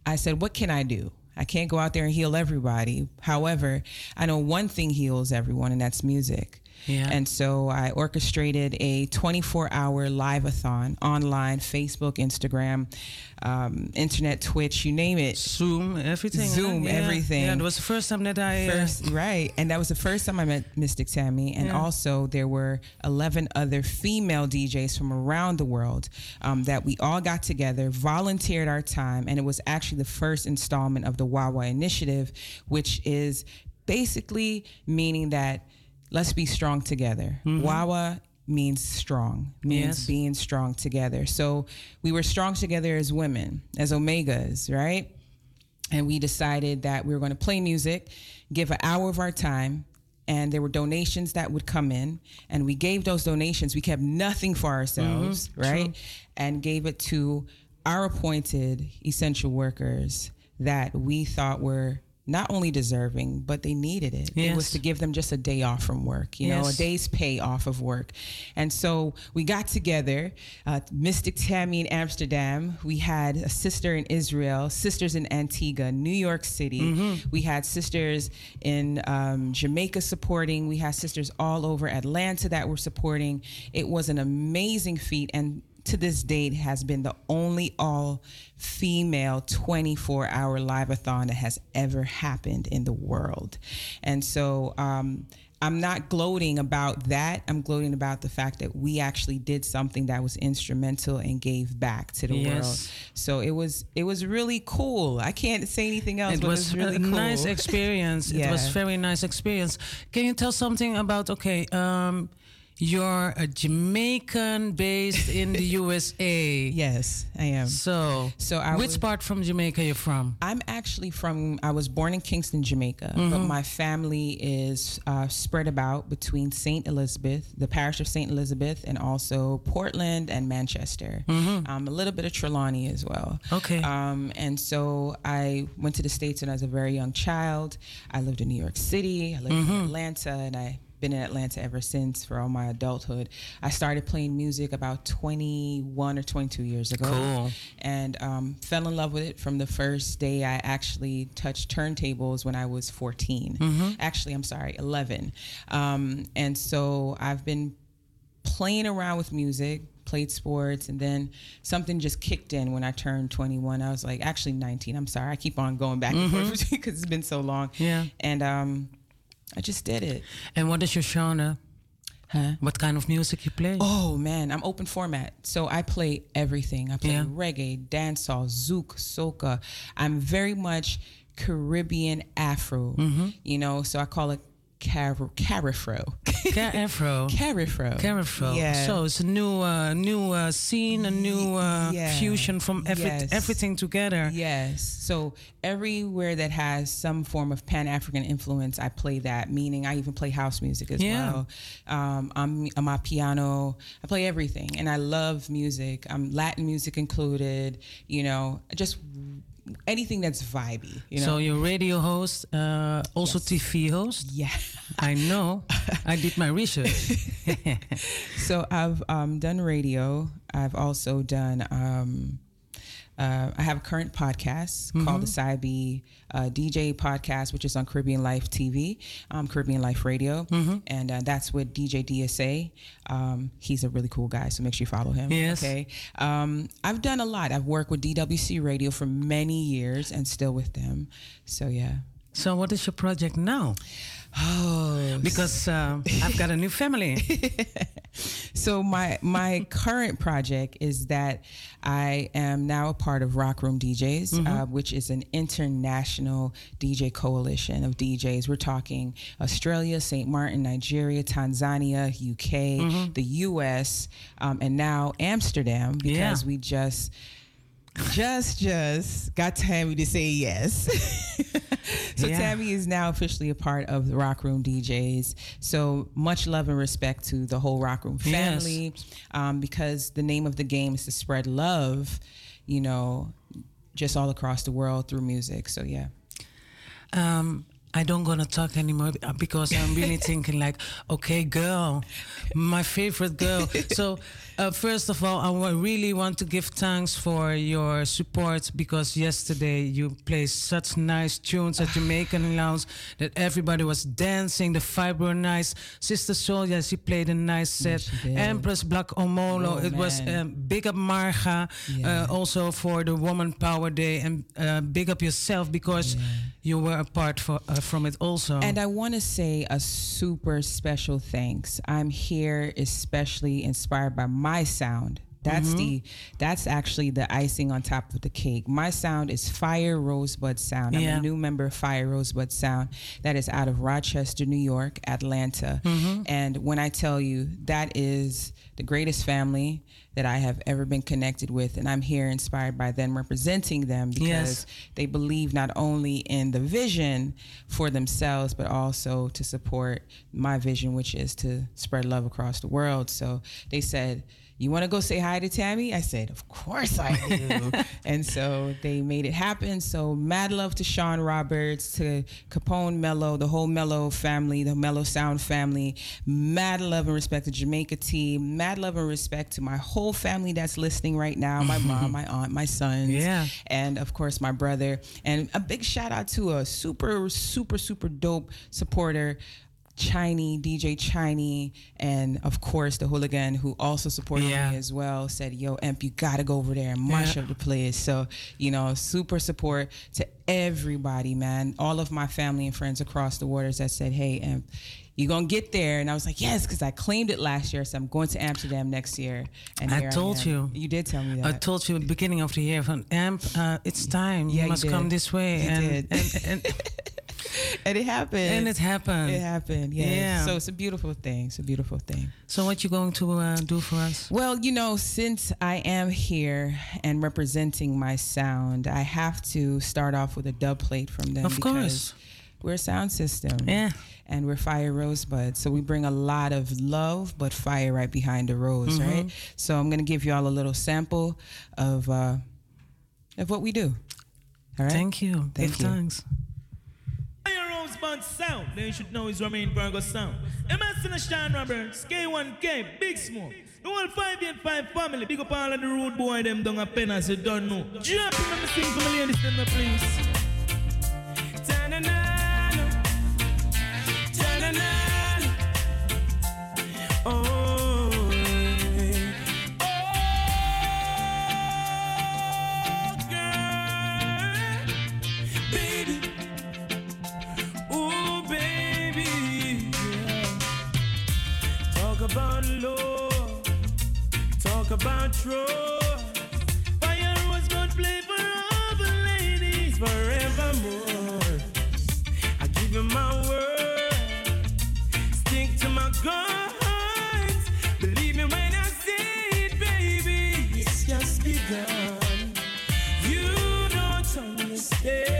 i said what can i do i can't go out there and heal everybody however i know one thing heals everyone and that's music Yeah. and so I orchestrated a 24 hour live a thon online, Facebook, Instagram, um, internet, Twitch, you name it. Zoom, everything. Zoom, Yeah. everything. Yeah, it was the first time that I. uh, First, right. And that was the first time I met Mystic Tammy. And Yeah. also, there were 11 other female DJs from around the world um, that we all got together, volunteered our time. And it was actually the first installment of the Wawa Initiative, which is basically meaning that let's be strong together. Mhm. Wawa means strong, means Yes. being strong together. So we were strong together as women, as Omegas, right? And we decided that we were going to play music, give an hour of our time, and there were donations that would come in, and we gave those donations. We kept nothing for ourselves, Mhm, right? true. And gave it to our appointed essential workers that we thought were not only deserving, but they needed it. It was to give them just a day off from work, you know, a day's pay off of work. And so we got together, uh, Mystic Tammy in Amsterdam. We had a sister in Israel, sisters in Antigua, New York City. Mhm. We had sisters in um, Jamaica supporting. We had sisters all over Atlanta that were supporting. It was an amazing feat. And to this date has been the only all female 24 hour live-a-thon that has ever happened in the world. And so um, I'm not gloating about that. I'm gloating about the fact that we actually did something that was instrumental and gave back to the Yes. world. So it was it was really cool. I can't say anything else. It but was it was really a cool. nice experience. It was [LAUGHS] very nice experience. Can you tell something about? Okay, um, you're a Jamaican based in the [LAUGHS] USA. Yes, I am. So, So I which was- part from Jamaica you're from? I'm actually from. I was born in Kingston, Jamaica, but Mhm. my family is uh, spread about between Saint Elizabeth, the parish of Saint Elizabeth, and also Portland and Manchester. Mhm. Um, a little bit of Trelawny as well. Okay. Um, and so I went to the states when I was a very young child. I lived in New York City. I lived in Mhm. Atlanta, and I. Been in Atlanta ever since for all my adulthood. I started playing music about 21 or 22 years ago Cool. and um, fell in love with it from the first day I actually touched turntables when I was 14. Mhm. Actually, I'm sorry, 11. Um, and so I've been playing around with music, played sports, and then something just kicked in when I turned 21. I was like, actually 19. I'm sorry. I keep on going back and Mhm. forth [LAUGHS] because it's been so long. Yeah. And um, I just did it. And what is your genre? Huh? What kind of music you play? Oh man, I'm open format. So I play everything. I play Yeah. reggae, dancehall, zouk, soca. I'm very much Caribbean Afro. Mhm. You know, so I call it carifro. Carifro. Carifro. [LAUGHS] Carifro. Yeah. So it's a new, uh, new uh, scene, a new uh, Yeah. fusion from Yes. everything together. Yes. So everywhere that has some form of Pan African influence, I play that. Meaning, I even play house music as Yeah. well. Um, I'm, I'm a piano. I play everything, and I love music. Um, Latin music included. You know, just anything that's vibey. You know. So you're radio host, uh, also TV host. Yeah, I know. I did my research. [LAUGHS] [LAUGHS] so I've um, done radio. I've also done. Um, uh, I have a current podcast called the Cybe uh, DJ podcast, which is on Caribbean Life TV, um, Caribbean Life Radio, and uh, that's with DJ DSA. Um, he's a really cool guy, so make sure you follow him. Yes. Okay. Um, I've done a lot. I've worked with DWC Radio for many years and still with them. So yeah. So what is your project now? Oh, because uh, I've got a new family. [LAUGHS] so my my current project is that I am now a part of Rock Room DJs, Mhm. uh, which is an international DJ coalition of DJs. We're talking Australia, St. Martin, Nigeria, Tanzania, UK, Mhm. the US, um, and now Amsterdam because Yeah. we just just just got Tammy to say yes. [LAUGHS] so Yeah. Tammy is now officially a part of the Rock Room DJs. So much love and respect to the whole Rock Room Yes. family, um, because the name of the game is to spread love, you know, just all across the world through music. So yeah. Um, I don't gonna talk anymore uh, because I'm really [LAUGHS] thinking like, okay, girl, my favorite girl. so uh, first of all, I really want to give thanks for your support because yesterday you played such nice tunes at Jamaican [SIGHS] Lounge that everybody was dancing. The vibe were nice. Sister Sonia, she played a nice set. did. Empress Black Omolo, Oh, it was man. um, big up Marga Yeah. uh, also for the Woman Power Day and uh, big up yourself because you were a part for, uh, from it also. And I want to say a super special thanks. I'm here especially inspired by my sound That's Mhm. the that's actually the icing on top of the cake. My sound is Fire Rosebud Sound. I'm a new member of Fire Rosebud Sound that is out of Rochester, New York, Atlanta. Mhm. And when I tell you that is the greatest family that I have ever been connected with, and I'm here inspired by them, representing them because Yes. they believe not only in the vision for themselves, but also to support my vision, which is to spread love across the world. So they said, you want to go say hi to Tammy? I said, Of course I do. [LAUGHS] and so they made it happen. So mad love to Sean Roberts, to Capone Mello, the whole Mello family, the Mello Sound family. Mad love and respect to Jamaica team. Mad love and respect to my whole family that's listening right now my [LAUGHS] mom, my aunt, my sons. Yeah. And of course, my brother. And a big shout out to a super, super, super dope supporter. Chiney, DJ Chiney, and of course the hooligan who also supported Yeah. me as well said, Yo, Emp, you gotta go over there and mash Yeah. up the place. So, you know, super support to everybody, man. All of my family and friends across the waters that said, Hey, Emp, you're gonna get there. And I was like, Yes, because I claimed it last year, so I'm going to Amsterdam next year. And I told am. you. You did tell me that. I told you at the beginning of the year from Amp, uh, it's time. Yeah, you you must did. come this way. You and, did. And, and, [LAUGHS] [LAUGHS] and it happened. And it happened. It happened. Yeah. Yeah. So it's a beautiful thing. It's a beautiful thing. so what you going to uh, do for us? Well, you know, since I am here and representing my sound, I have to start off with a dub plate from them. Of course. We're a sound system. Yeah. And we're Fire Rosebud. So we bring a lot of love, but fire right behind the rose, Mhm. right? So I'm going to give you all a little sample of, uh, of what we do. All right? Thank you. Thank Give you. thanks. Iron sound, then you should know it's Romain Virgo sound. Emerson and Sean Roberts, K1K, Big Smoke. The whole 585 family, big up all of the road boy, them down a pen as you don't know. Drop them and sing for me ladies, the please. Ta-na-na-na. Oh, about trust. Fire was gonna play for all the ladies forevermore. I give you my word, stick to my guns. Believe me when I say it, baby, it's just begun. You don't understand,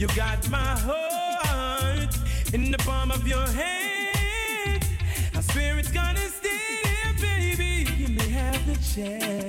You got my heart in the palm of your hand. I swear it's gonna stay there, baby. You may have the chance.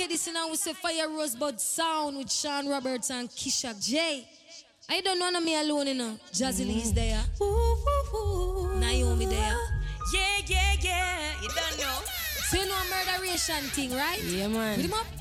Ike this now we say Fire Rosebud Sound with Sean Roberts and Kisha J. I don't know me alone, you know. Jazzy Lee's there. Naomi there. Yeah, yeah, yeah. You don't know. So you know a murderation thing, right? Yeah, man. Put him up.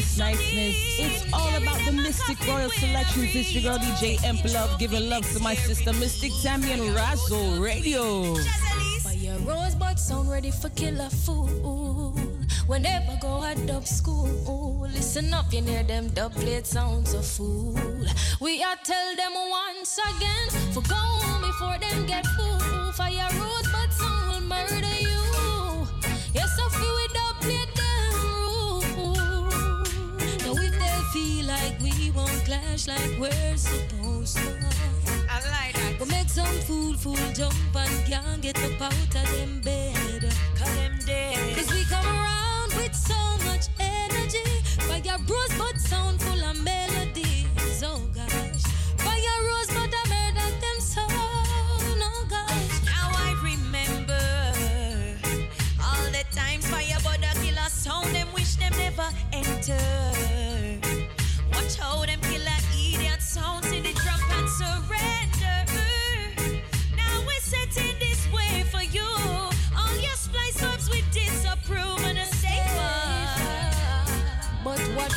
Nice, niceness. It's all about the Mystic Royal Selections. It's your girl DJ Emp Love giving love to my sister Mystic Tammy and Razo Radio. Fire rosebud sound ready for kill a fool. Whenever go a dub school, listen up, you hear them dub plate sounds a fool. We are tell them once again, for go home before them get fool. Fire rosebud sound will murder you. Clash like we're supposed to. I like that. We make some fool fool jump and can't get up out of them bed. Call them dead. Cause we come around with so much energy. Fire rosebud sound full of melodies.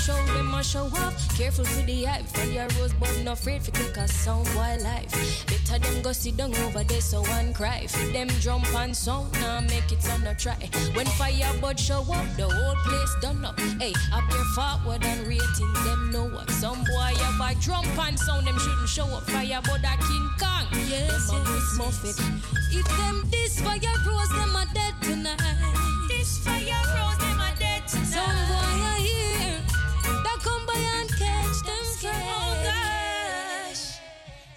But watch how them a show off. Careful for the hype. Fire rosebud not afraid for take a sound boy life. Better them go sit down over there so one cry. Feed them jump and sound now make it on a try. When firebud show up, the whole place done up. Hey, up there forward and rating them know up. Some boy have a drum and sound them shouldn't show up. Firebud a King Kong. Yes, yes. It. If them this fire rose, them are dead tonight.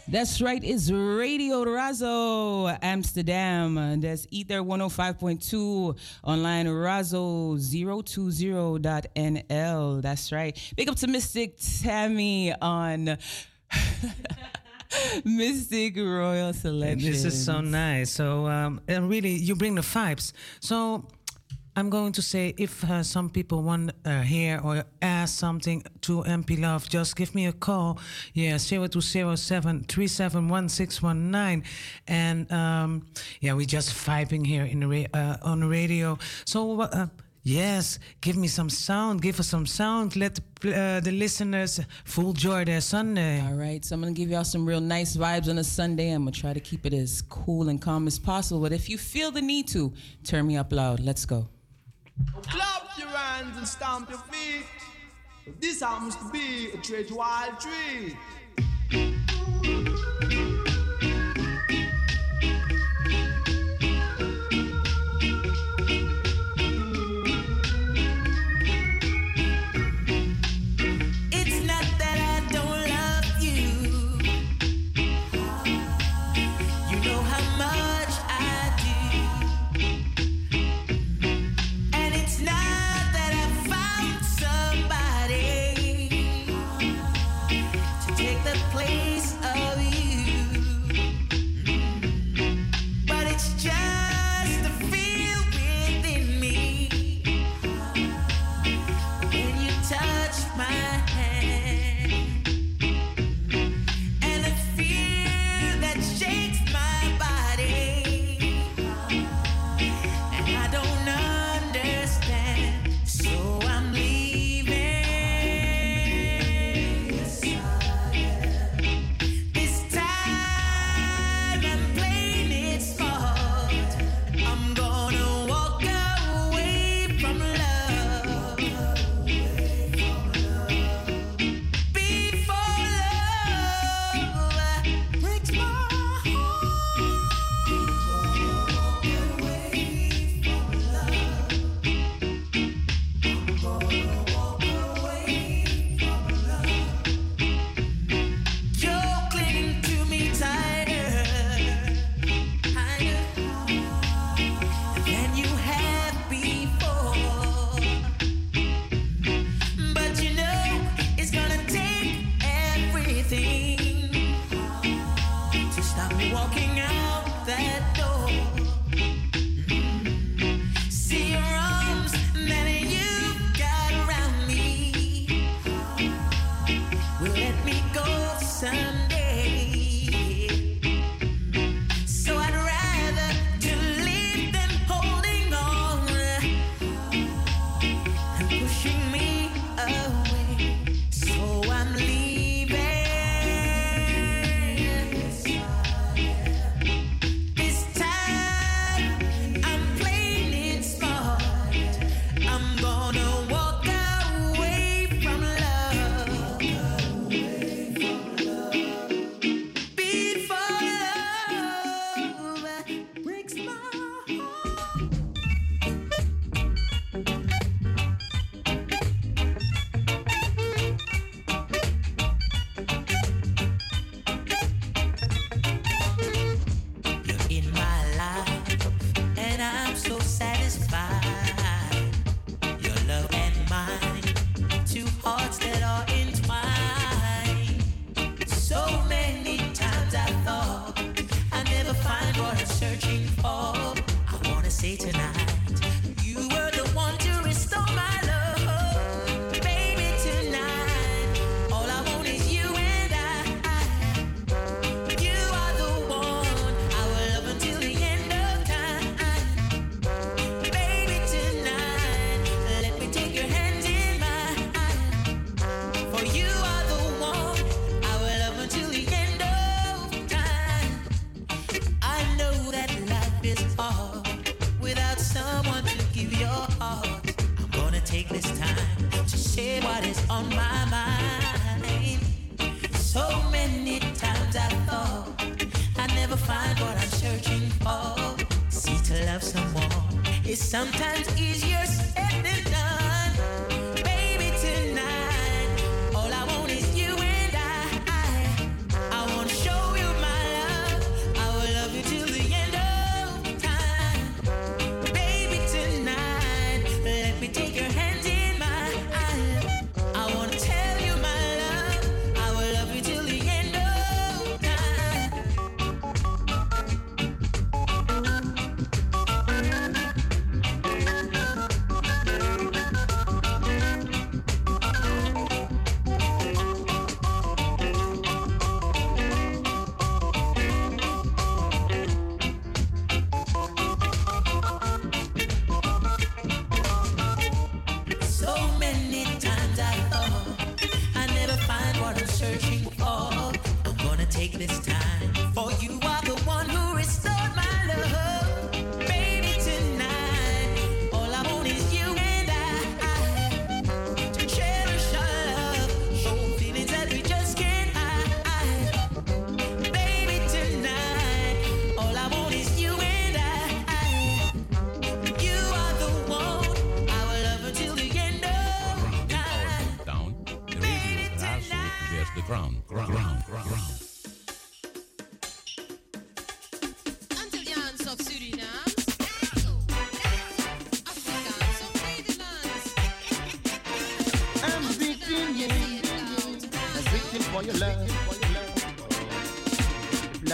That's right, it's Radio Razo Amsterdam. That's Ether 105.2 online Razo020.nl. That's right. Big up to Mystic Tammy on [LAUGHS] Mystic Royal Selection. This is so nice. So, um, and really, you bring the vibes. So, I'm going to say if uh, some people want uh, hear or ask something to Emp Love, just give me a call. Yeah, 0207 371619. And um, yeah, we're just vibing here in the ra- uh, on the radio. So, uh, Yes, give me some sound. Give us some sound. Let uh, the listeners full joy their Sunday. All right, so I'm gonna give y'all some real nice vibes on a Sunday. I'm gonna try to keep it as cool and calm as possible. But if you feel the need to, turn me up loud. Let's go. Clap your hands and stamp your feet. This happens to be a trade wild treat.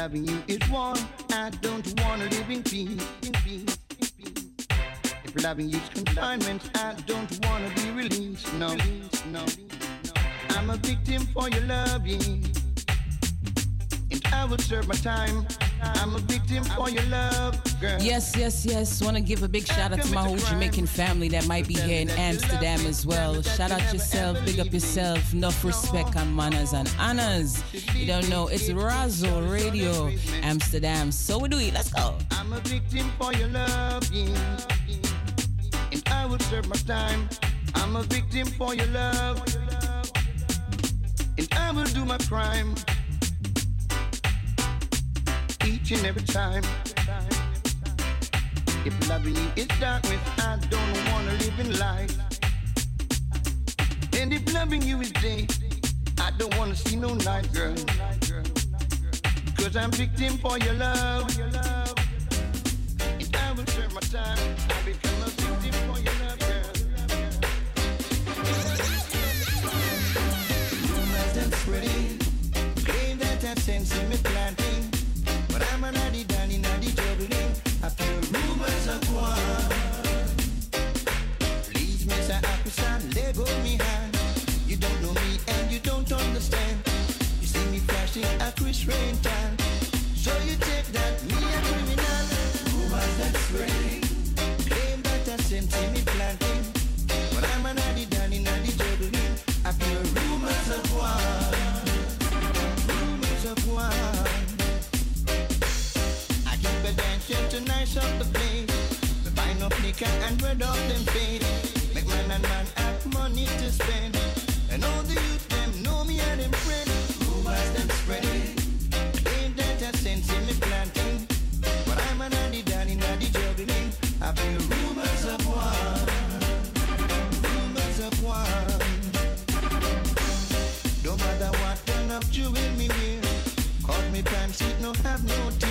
Loving you is war, I don't wanna live in peace. In peace. If loving you is confinement, I don't wanna be released. No, no. I'm a victim for your loving, and I will serve my time. I'm a victim for your love, girl. Yes, yes, yes. Want to give a big shout out to my whole Jamaican family that might be here in Amsterdam as well. Shout out yourself, big up yourself. Enough respect and manners and honors. You don't know, it's Razo Radio Amsterdam. So we do it. Let's go. I'm a victim for your loving, and I will serve my time. I'm a victim for your love, and I will do my crime each and every time. If loving you is darkness, I don't wanna live in light. And if loving you is day, I don't wanna see no night, girl. Cause I'm victim for your love. And I will serve my time. I become a victim for your flashing a Rain tan. So you take that, me a criminal. Rumors that spreading. Claim that I in me planting. But I'm an addy danny naddy juggling. I feel rumors of one. Rumors of one. I keep a dancing to nice up the place. We buy no liquor and bread off them paid. Make man and man have money to spend. And all the youth them know me and them friend. Rumors them spreading. A planting? But I'm an addy daddy naddy juggling. I feel rumors of one. Rumors of one. No matter what turn up you me. Cause me pants it no have no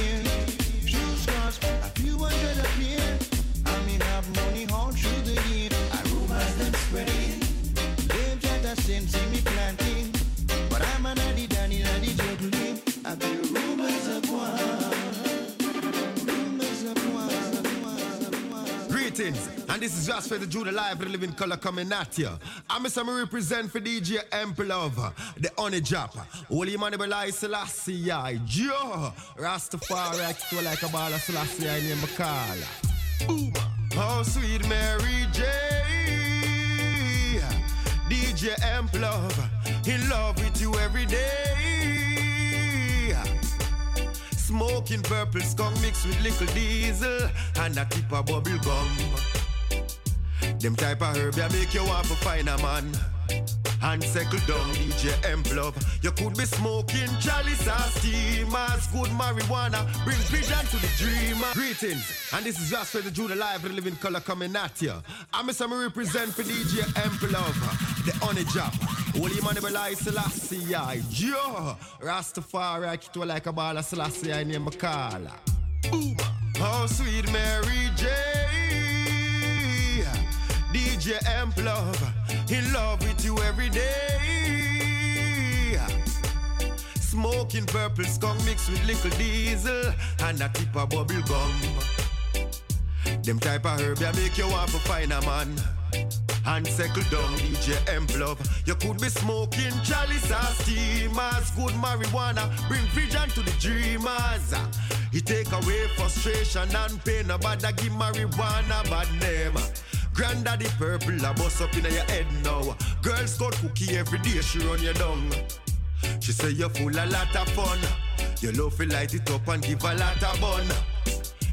this is just for the Judah Live, the living color coming at you. I'm Mr. Me represent for DJ Emperor, the honey drop. Holy man, be like Selassie, I Joe. Rastafari, to like a ball of Selassie, I name a call. Boom. Oh, sweet Mary J. DJ Emperor, in love with you every day. Smoking purple skunk mixed with little diesel and a tip of bubble gum. Them type of herb that make you want to find a man. And settle down, DJ Emplove. You could be smoking chalice or steam as good marijuana. Bring vision to the dreamer. Greetings, and this is just for the Judah Live, the living color coming at you. I'm Mr. Me represent for DJ Emplove, the honey job. Holy man, be like Selassie, Joe. Rastafari, you like a ball of Selassie, I name a. Boom. Oh, sweet Mary J. DJ Emp Love, in love with you every day. Smoking purple skunk mixed with little diesel and a tip of bubble gum. Them type of herb that make you want to find a man. And settle down, DJ Emplove. You could be smoking chalice or steam as good marijuana. Bring vision to the dreamers. It take away frustration and pain. Nobody give marijuana bad name. Granddaddy purple a bust up in your head now. Girl scout cookie every day she run you down. She say you full a lot of fun. You love to light it up and give a lot of bun.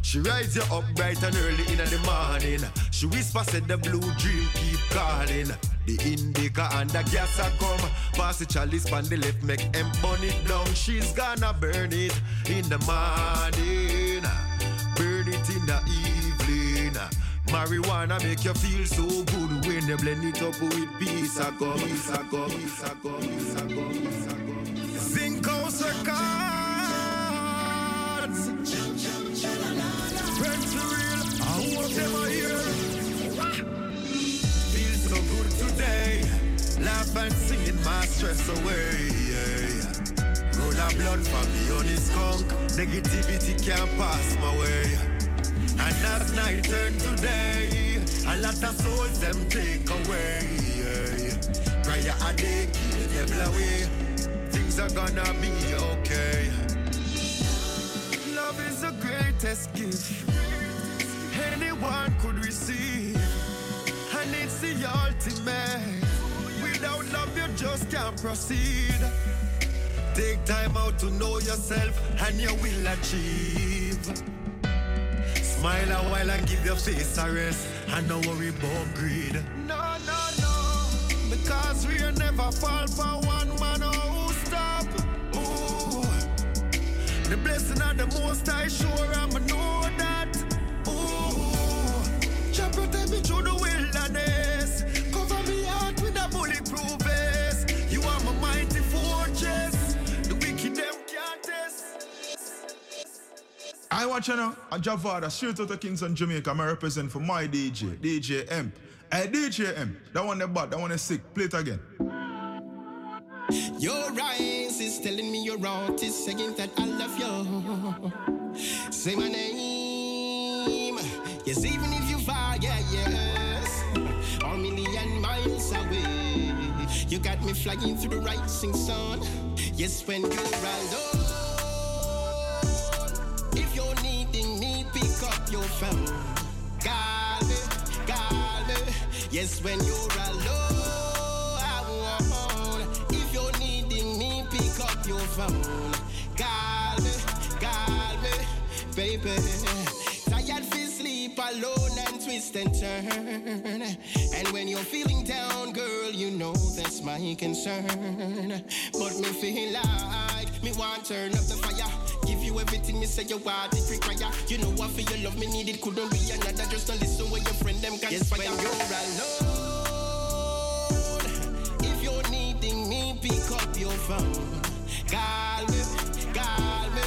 She rise you up bright and early in the morning. She whisper said the blue dream keep calling. The indica and the gas a come. Pass the chalice on the left, make em burn it down. She's gonna burn it in the morning. Marijuana make you feel so good when you blend it up with peace a gum. Peace a gum. Peace a gum. Peace a gum. Peace a Records. Friends for real. I hope them are here. Feel so good today. Laugh and singing my stress away. Roll a blood for me on this skunk. Negativity can't pass my way. And that night turned to day. A lot of souls them take away. Prayer a day, keep devil away. Things are gonna be okay. Love is the greatest gift anyone could receive. And it's the ultimate. Without love, you just can't proceed. Take time out to know yourself, and you will achieve. Smile a while and give your face a rest, and don't worry about greed. No, no, no, because we'll never fall for one man or who stop. Ooh, the blessing of the most I sure I'ma know that. I watch you now. I'm Javada, straight out of Kingston, Jamaica. I represent for my DJ, DJ M. Hey, DJ M. That one the bad, that one is sick. Play it again. Your eyes is telling me you're artist, saying that I love you. Say my name. Yes, even if you far, yeah, yes. A million miles away. You got me flying through the rising sun. Yes, when you're alone. Oh. Phone. Call me, call me. Yes, when you're alone. If you're needing me, pick up your phone. Call me, call me, baby. Tired fi sleep alone and twist and turn. And when you're feeling down, girl, you know that's my concern. But me feel like me want turn up the fire. You everything me say you want, it require. You know what for your love me need, it couldn't be another. Just to listen when your friend them conspire. Yes, when you're alone. If you're needing me, pick up your phone. Call me, call me.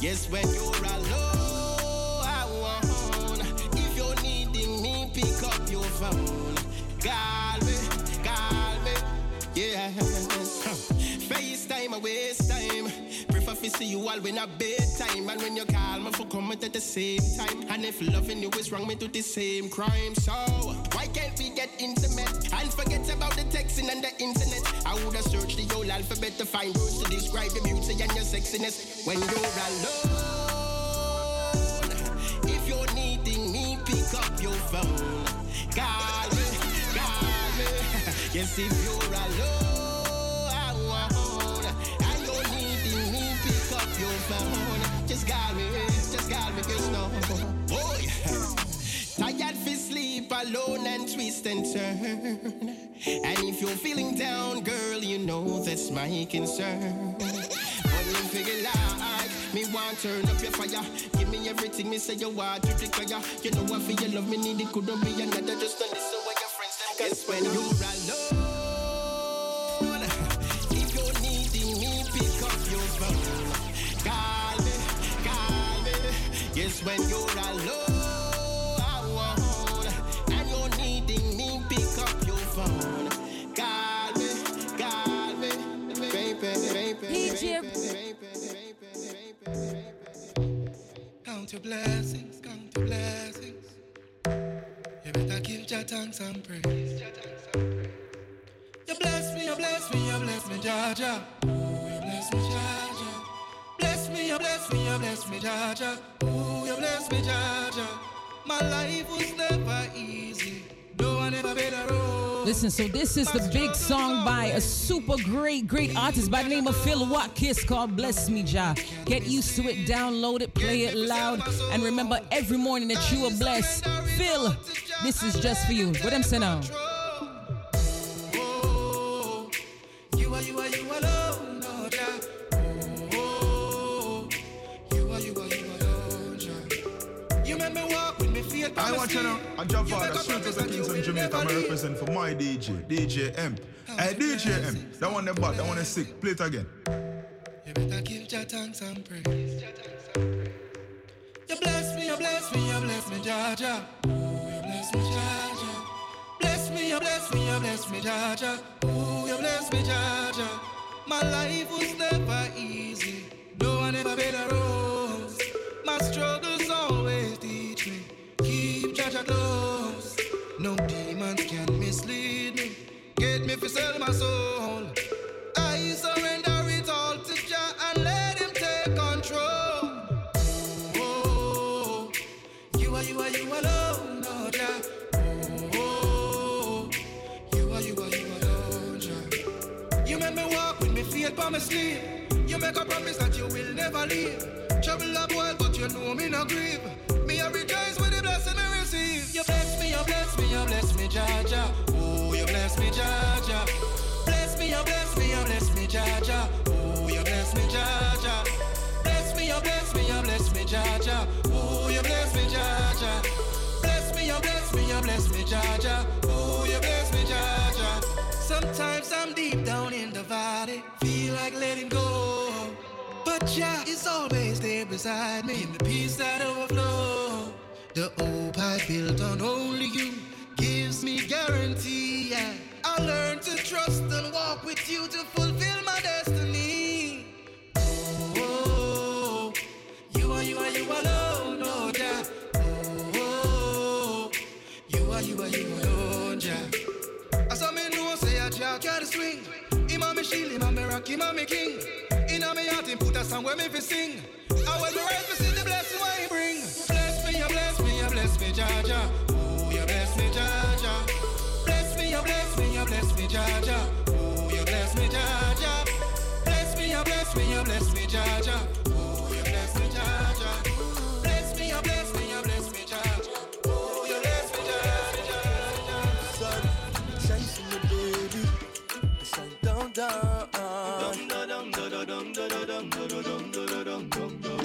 Yes, when you're alone. To see you all when I bedtime. And when you call me for comment at the same time. And if loving you is wrong, me do the same crime. So why can't we get intimate and forget about the texting and the internet? I would have searched the whole alphabet to find words to describe your beauty and your sexiness when you're alone. If you're needing me, pick up your phone. Call me, call me. [LAUGHS] Yes, if you're alone phone. Just call me, just call me, just know. Oh, yeah. Tired for sleep alone and twist and turn. And if you're feeling down, girl, you know that's my concern. But me figure like me want turn up your fire. Give me everything me say you want to require. You know what for your love me need it couldn't be another. Just to listen what your friends them Cause when you're alone, when you're alone I want. and you're needing me, pick up your phone. Call me, call me, baby, baby, DJ Count your blessings, count your blessings. You better give your thanks and praise. You bless me, you bless me, you bless me, Jah you bless me, you bless me, Jah. Ooh, you bless me, Jah. My life was never easy. No one ever made a road. Listen, so this is the big song by a super great, great artist by the name of Phil Watkins called Bless Me Jah. Get used to it, download it, play it loud, and remember every morning that you are blessed. Phil, this is just for you. What I'm saying now? I watch you now. I'm Javada, straight out of Kingston, Jamaica. I represent for my DJ, DJ M. Hey, DJ M. That one the bad, that one is sick. Play it again. You better give Jah thanks and praise. You bless me, you bless me, you bless me, Jah. Ooh, you bless me, Jah. Bless me, you bless me, you bless me, Jah. Ooh, you bless me, Jah. My life was never easy. No one ever made a rose. My struggles always Me sell my soul. I surrender it all to Jah and let Him take control. Oh, you are, you are, you oh Jah. Oh, you are, you are, you Jah. You make me walk with me feet by my sleeve. You make a promise that you will never leave. Trouble but you know me grieve. Me a rejoice with the blessing I receive. You bless me, you bless me, you bless me, Jaja. Oh, Jaja. Oh, you bless me, Jaja. Bless me, oh, oh, you bless me, you bless me, Jaja. Oh, you bless me, Jaja. Sometimes I'm deep down in the valley, feel like letting go. But Jah is always there beside me, in the peace that overflow. The hope I built on only you gives me guarantee. Yeah. I learn to trust and walk with you to fulfill him a me king. Inna me heart, him put a song where me fi sing. I was right to see the blessing what he bring. Bless me, you bless me, you bless me, Jah dum, dum, dum, dum,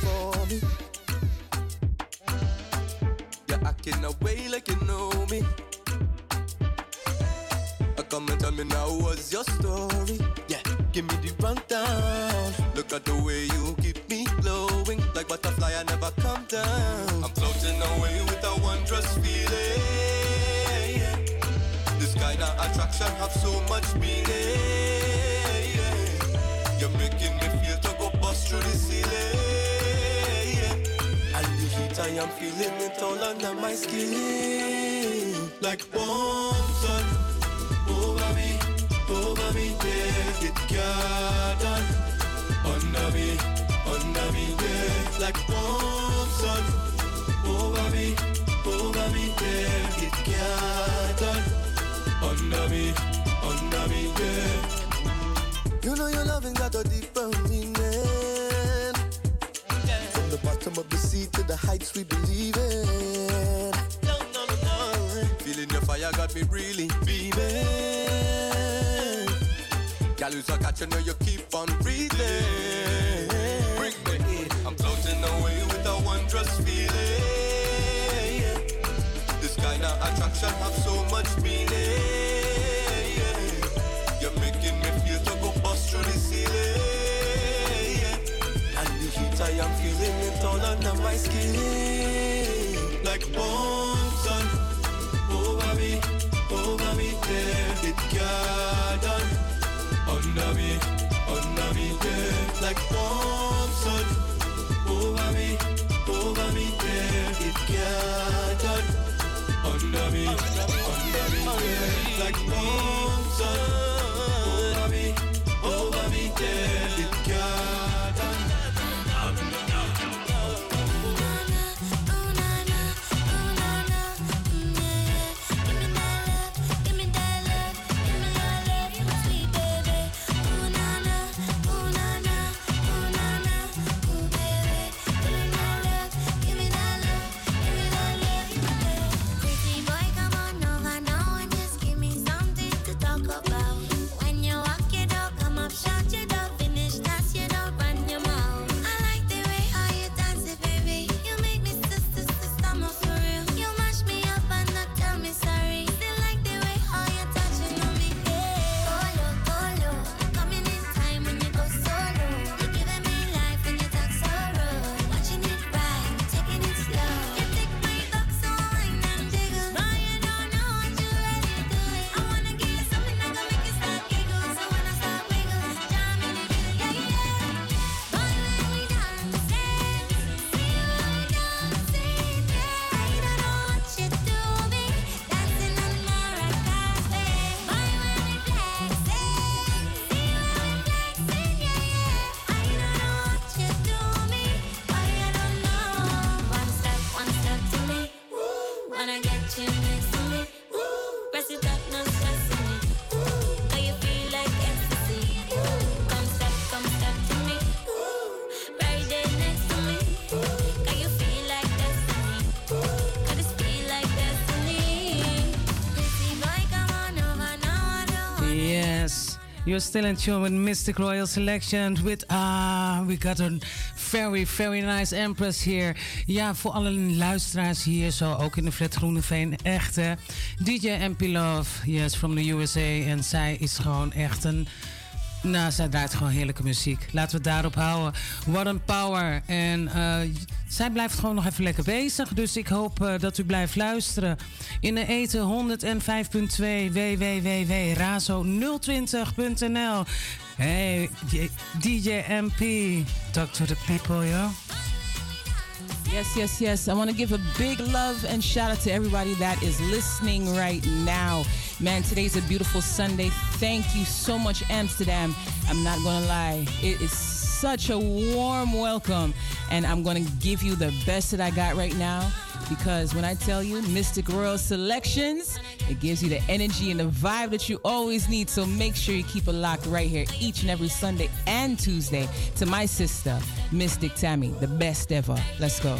for me. You're acting away like you know me. Come and tell me now what's your story? Yeah, give me the rundown. Look at the way you keep me glowing, like butterfly. I never come down. I'm floating away with a wondrous feeling. This kind of attraction have so much meaning. Making me feel to go bust through the ceiling. And the heat I am feeling it all under my skin. Like warm sun over me, over me, yeah. It gathered under me, under me, yeah. Like warm sun over me, over me, yeah. It gathered under me, under me, yeah. You know your loving got a deeper meaning. From the bottom of the sea to the heights we believe in. Feeling your fire got me really beaming. Girl, you so catch you know you keep on breathing. Bring me in. I'm floating away with a wondrous feeling. This kind of attraction have so much I am feeling it all under my skin. Like sun over me, over me there. It gathered under me, under me there. Like sun over me, over me there. It gathered under me, under me there. Like sun over me, over me there. You're still in tune with Mystic Royal Selection. With ah, we got a very, very nice Empress here. Ja, voor alle luisteraars hier, zo ook in de Flat Groeneveen. Echte DJ MP Love, yes, from the USA. En zij is gewoon echt een. Nou, zij draait gewoon heerlijke muziek. Laten we het daarop houden. What a power. En eh, zij blijft gewoon nog even lekker bezig. Dus ik hoop eh, dat u blijft luisteren. In de eten 105.2 www.razo020.nl Hey, DJ MP. Talk to the people, yo. Yes, yes, yes. I want to give a big love and shout out to everybody that is listening right now. Man, today's a beautiful Sunday. Thank you so much, Amsterdam. I'm not going to lie, it is such a warm welcome. And I'm going to give you the best that I got right now because when I tell you Mystic Royal Selections, it gives you the energy and the vibe that you always need. So make sure you keep it locked right here each and every Sunday and Tuesday to my sister, Mystic Tammy, the best ever. Let's go.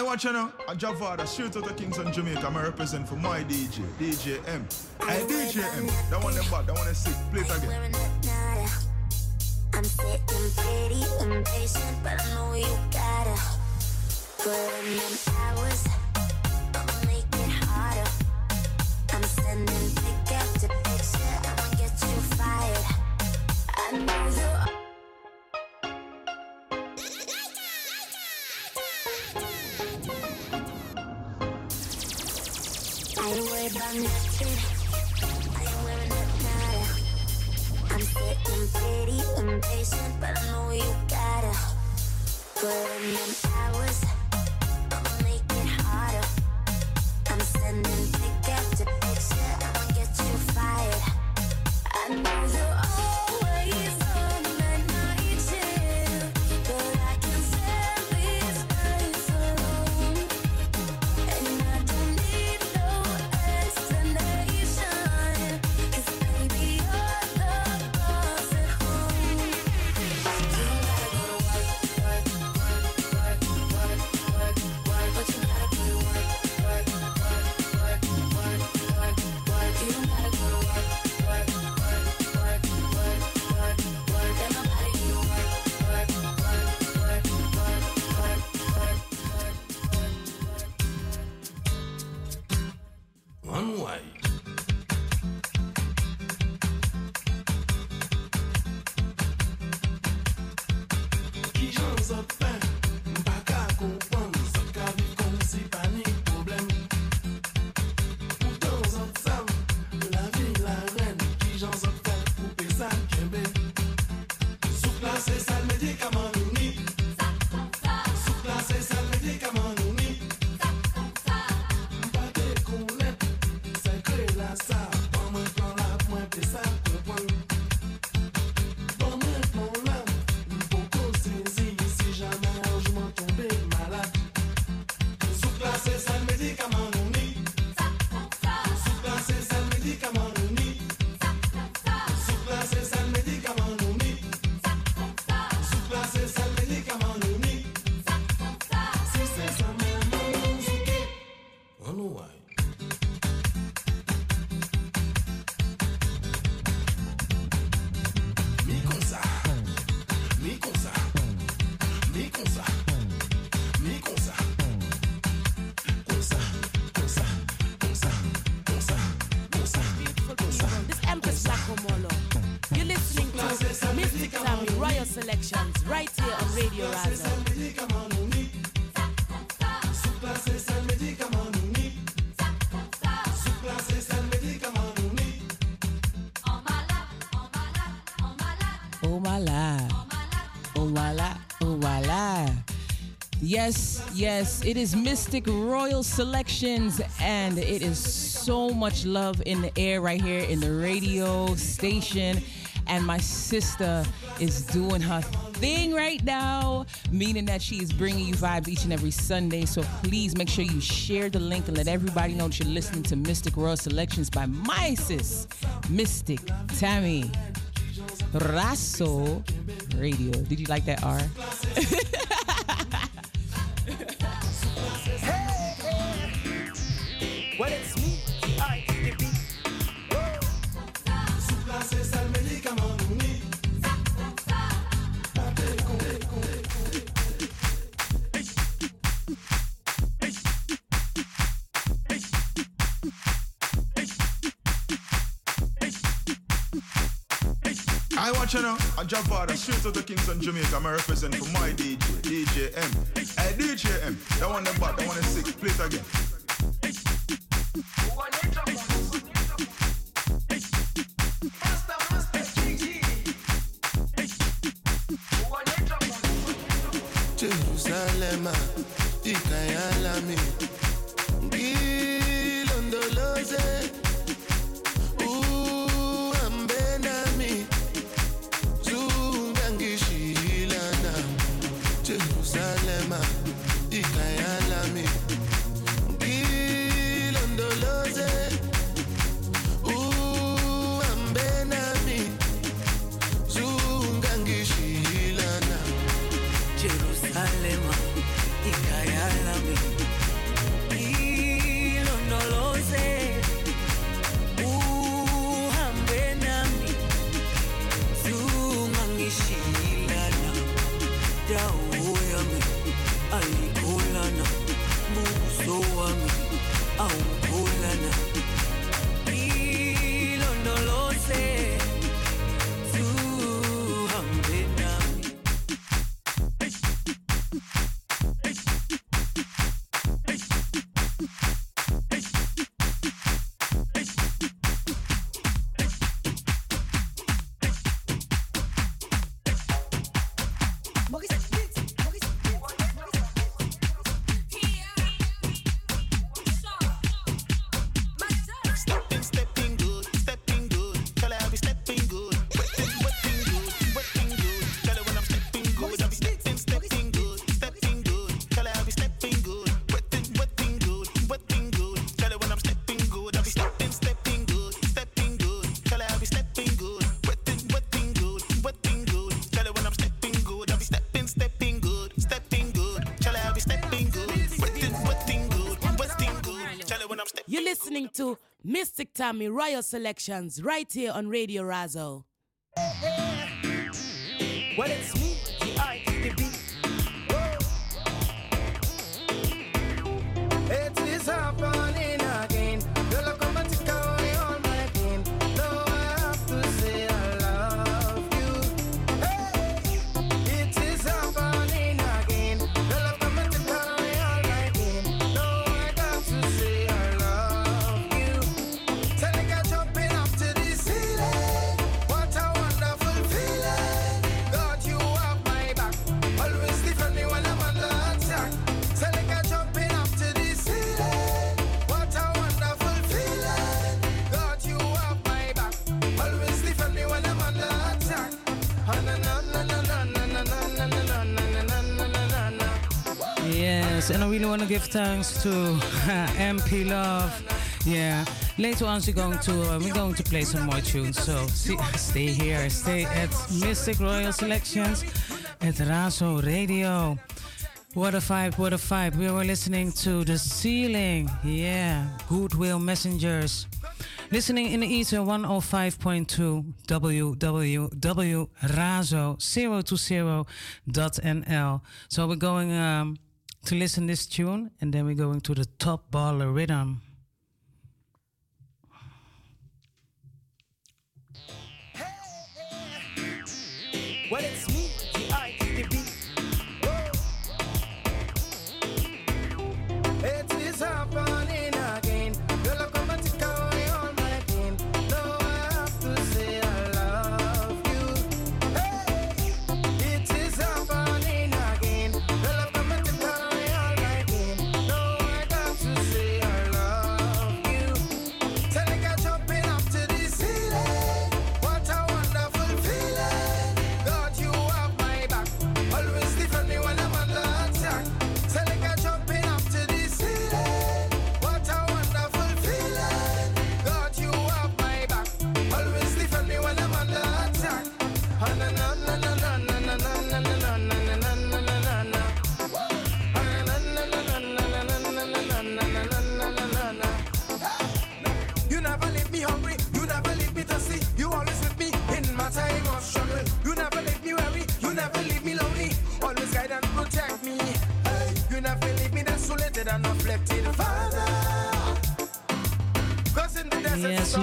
I watch you now. A Javada, straight out of Kingston, Jamaica. I represent for my DJ, DJ M. Hey, DJ M. That one them bad, that one is sick. Play it again. I'm sitting pretty impatient, but I know you gotta put in them hours. I'ma make it harder. I'm sending worried about nothing. Yes, yes, it is Mystic Royal Selections, and it is so much love in the air right here in the radio station. And my sister is doing her thing right now, meaning that she is bringing you vibes each and every Sunday. So please make sure you share the link and let everybody know that you're listening to Mystic Royal Selections by my sis, Mystic Tammy. Razo Radio. Did you like that R? [LAUGHS] I watch you now. A Javada, straight out of Kingston, Jamaica. I'm a represent for my DJ, DJ M. Hey, DJ M. That one them bad, that one is sick. Play it again. Mystic Tammy Royal Selections right here on Radio Razo. Thanks to [LAUGHS] Emp Love. Yeah, later on we're going to uh, we're going to play some more tunes. So see, [LAUGHS] stay here, stay at Mystic Royal Selections at Razo Radio. What a vibe, what a vibe. We were listening to The Ceiling. Yeah, Goodwill Messengers. Listening in the ether 105.2 www.razo020.nl. So we're going um, to listen this tune and then we're going to the top baller rhythm.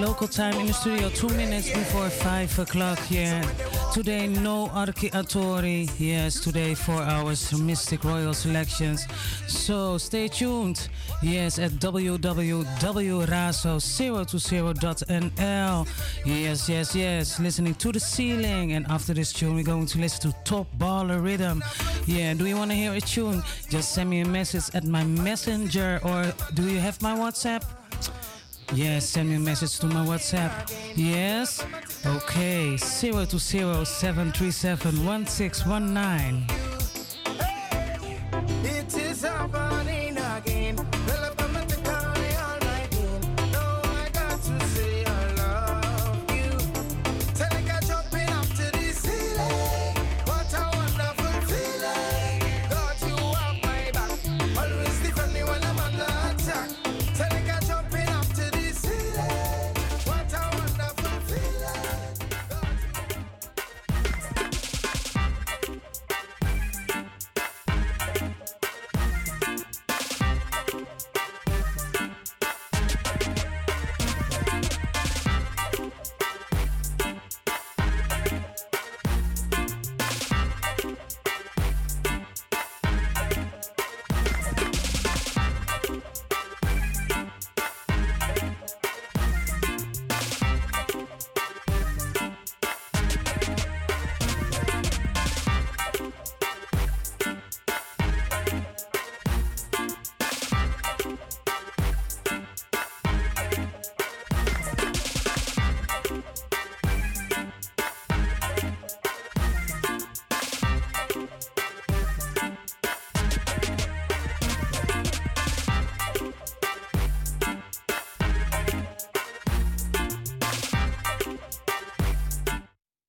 Local time in the studio, two minutes before five o'clock. Yeah, today no Arki Atori. Yes, today four hours Mystic Royal Selections. So stay tuned. Yes, at www.razo020.nl. Yes, yes, yes. Listening to the ceiling, and after this tune, we're going to listen to Top Baller Rhythm. Yeah, do you want to hear a tune? Just send me a message at my messenger, or do you have my WhatsApp? Yes, send me a message to my WhatsApp. Yes? Okay, 020 737 1619.